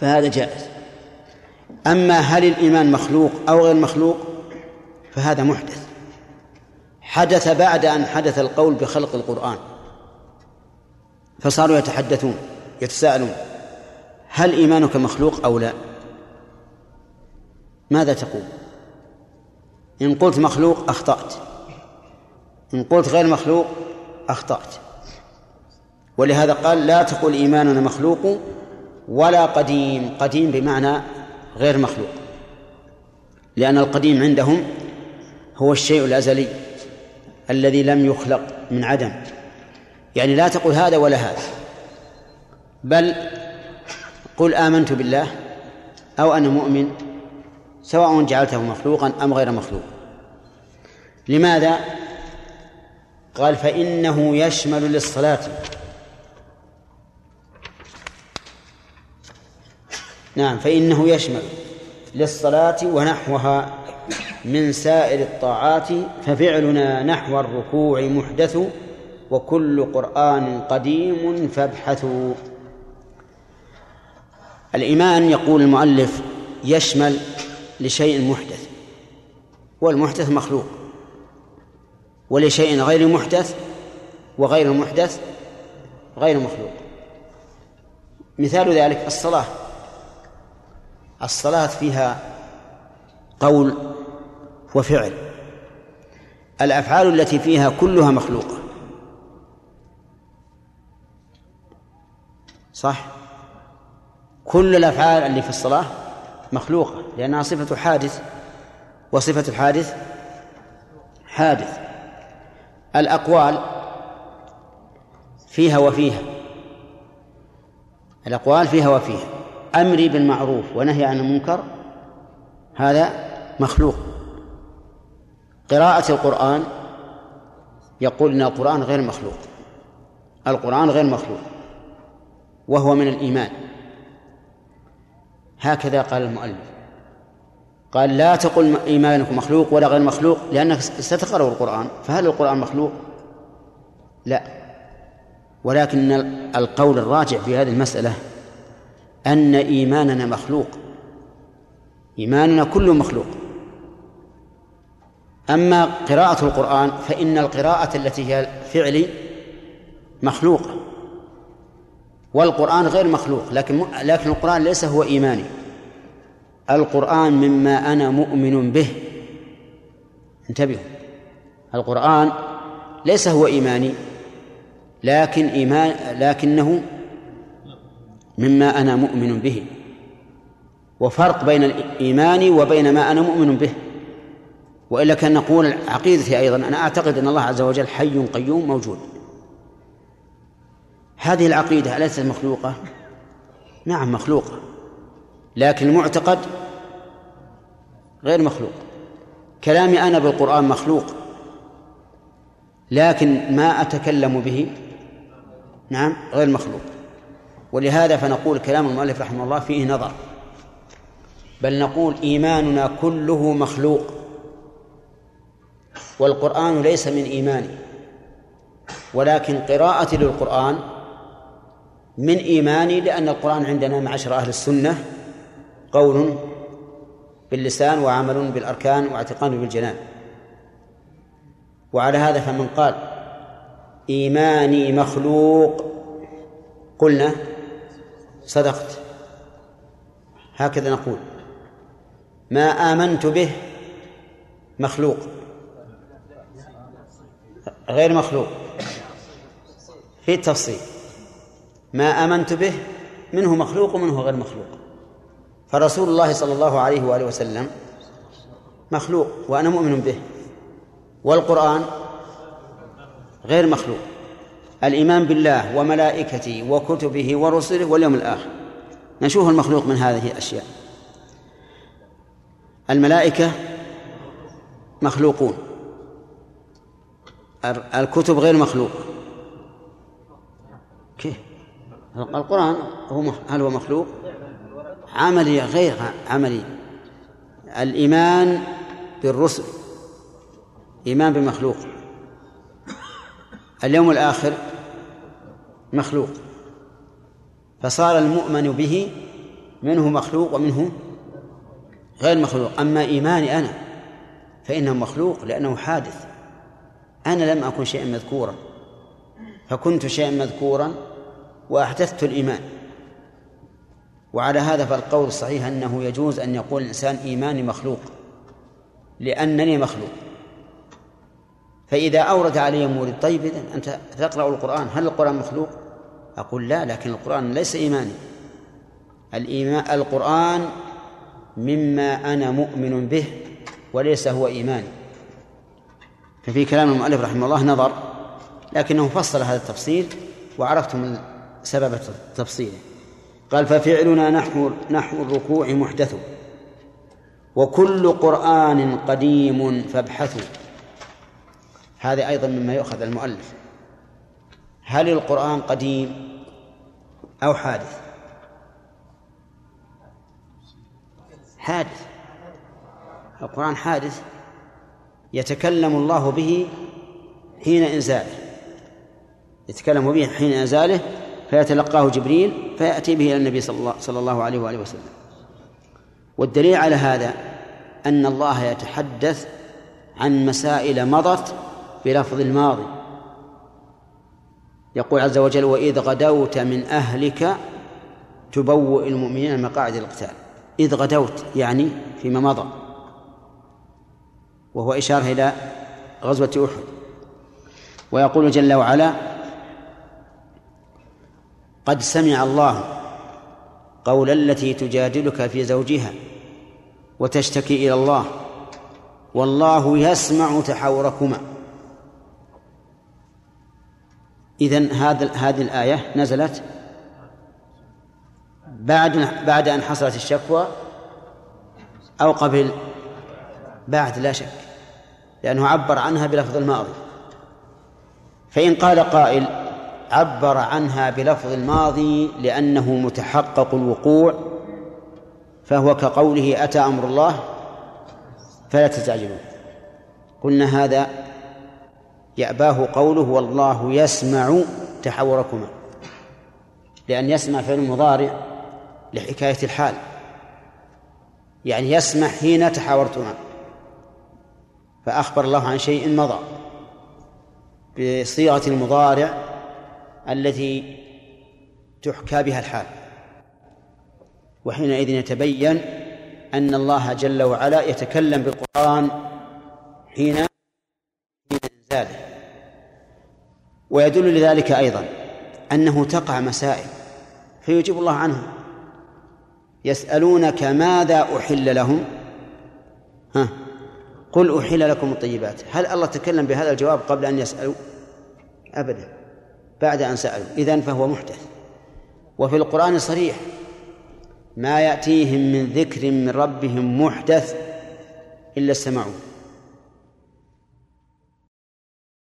فهذا جائز. أما هل الإيمان مخلوق أو غير مخلوق فهذا محدث. حدث بعد أن حدث القول بخلق القرآن فصاروا يتحدثون يتساءلون هل إيمانك مخلوق أو لا؟ ماذا تقول؟ إن قلت مخلوق أخطأت. إن قلت غير مخلوق أخطأت. ولهذا قال لا تقل إيماننا مخلوق ولا قديم قديم بمعنى غير مخلوق. لأن القديم عندهم هو الشيء الأزلي الذي لم يخلق من عدم. يعني لا تقل هذا ولا هذا. بل قل آمنت بالله أو أنا مؤمن سواء جعلته مخلوقا أم غير مخلوق. لماذا؟ قال فإنه يشمل للصلاة. نعم فإنه يشمل للصلاة ونحوها من سائر الطاعات ففعلنا نحو الركوع محدث وكل قرآن قديم فابحثوا. الإيمان يقول المؤلف يشمل لشيء محدث والمحدث مخلوق. ولشيء غير محدث وغير المحدث غير مخلوق. مثال ذلك الصلاة. الصلاة فيها قول وفعل. الأفعال التي فيها كلها مخلوقة صح؟ كل الأفعال اللي في الصلاة مخلوقة لأنها صفة حادث وصفة الحادث حادث. الأقوال فيها وفيها. الأقوال فيها وفيها. أمري بالمعروف ونهي عن المنكر هذا مخلوق. قراءة القرآن يقول إن القرآن غير مخلوق. القرآن غير مخلوق. وهو من الإيمان. هكذا قال المؤلف. قال لا تقل إيمانك مخلوق ولا غير مخلوق لأنك ستقرأ القرآن فهل القرآن مخلوق؟ لا. ولكن القول الراجع في هذه المسألة أن إيماننا مخلوق. إيماننا كله مخلوق. أما قراءة القرآن فإن القراءة التي هي فعلي مخلوقة والقرآن غير مخلوق لكن لكن القرآن ليس هو إيماني. القرآن مما أنا مؤمن به. انتبهوا. القرآن ليس هو إيماني لكن إيمان لكنه مما أنا مؤمن به. وفرق بين الإيمان وبين ما أنا مؤمن به. وإلا كان نقول عقيدتي أيضا أنا أعتقد أن الله عز وجل حي قيوم موجود. هذه العقيدة أليست مخلوقة؟ نعم مخلوقة. لكن المعتقد غير مخلوق. كلامي أنا بالقرآن مخلوق لكن ما أتكلم به نعم غير مخلوق. ولهذا فنقول كلام المؤلف رحمه الله فيه نظر. بل نقول إيماننا كله مخلوق والقرآن ليس من إيماني. ولكن قراءتي للقرآن من إيماني لأن القرآن عندنا معشر أهل السنة. قول باللسان وعمل بالأركان واعتقاد بالجنان. وعلى هذا فمن قال إيماني مخلوق قلنا صدقت. هكذا نقول ما آمنت به مخلوق. غير مخلوق. في التفصيل ما آمنت به منه مخلوق ومنه غير مخلوق. فرسول الله صلى الله عليه وآله وسلم مخلوق وأنا مؤمن به. والقرآن غير مخلوق. الإيمان بالله وملائكته وكتبه ورسله واليوم الآخر. نشوف المخلوق من هذه الأشياء. الملائكة مخلوقون. الكتب غير مخلوق كيف؟ القرآن هو هل هو مخلوق؟ عملي غير عملي. الإيمان بالرسل إيمان بمخلوق. اليوم الآخر مخلوق. فصار المؤمن به منه مخلوق ومنه غير مخلوق. أما إيماني أنا فإنه مخلوق لأنه حادث. أنا لم أكن شيئا مذكورا فكنت شيئا مذكورا وأحدثت الإيمان. وعلى هذا فالقول الصحيح أنه يجوز أن يقول الإنسان إيماني مخلوق لأنني مخلوق. فإذا أورد علي مورد طيب إذن أنت تقرأ القرآن هل القرآن مخلوق؟ أقول لا لكن القرآن ليس إيماني. الإيمان القرآن مما أنا مؤمن به وليس هو إيماني. ففي كلام المؤلف رحمه الله نظر لكنه فصل هذا التفصيل وعرفتم سبب تفصيله. قال ففعلنا نحو نحو الركوع محدث وكل قرآن قديم فابحثوا. هذا أيضا مما يؤخذ المؤلف. هل القرآن قديم أو حادث؟ حادث. القرآن حادث يتكلم الله به حين إنزاله. يتكلم به حين إنزاله فيتلقاه جبريل فيأتي به إلى النبي صلى الله, صلى الله عليه وآله وسلم. والدليل على هذا أن الله يتحدث عن مسائل مضت بلفظ الماضي. يقول عز وجل وإذ غدوت من أهلك تبوئ المؤمنين مقاعد القتال. إذ غدوت يعني فيما مضى. وهو إشارة إلى غزوة أحد. ويقول جل وعلا قد سمع الله قول التي تجادلك في زوجها وتشتكي إلى الله والله يسمع تحاوركما إذن هذا هذه الآية نزلت بعد بعد أن حصلت الشكوى أو قبل؟ بعد لا شك لأنه عبر عنها بلفظ الماضي. فإن قال قائل عبر عنها بلفظ الماضي لأنه متحقق الوقوع فهو كقوله أتى أمر الله فلا تستعجلون. قلنا هذا يأباه قوله والله يسمع تحوركما لأن يسمع فعل مضارع لحكاية الحال يعني يسمع حين تحاورتما. فأخبر الله عن شيء مضى بصيغة المضارع التي تحكى بها الحال. وحينئذ يتبين أن الله جل وعلا يتكلم بالقرآن حين إنزاله ويدل لذلك أيضا أنه تقع مسائل فيجيب الله عنها يسألونك ماذا أحل لهم؟ ها؟ قل أحل لكم الطيبات. هل الله تكلم بهذا الجواب قبل أن يسألوا؟ أبدا. بعد أن سألوا إذن فهو محدث. وفي القرآن صريح. ما يأتيهم من ذكر من ربهم محدث إلا استمعوه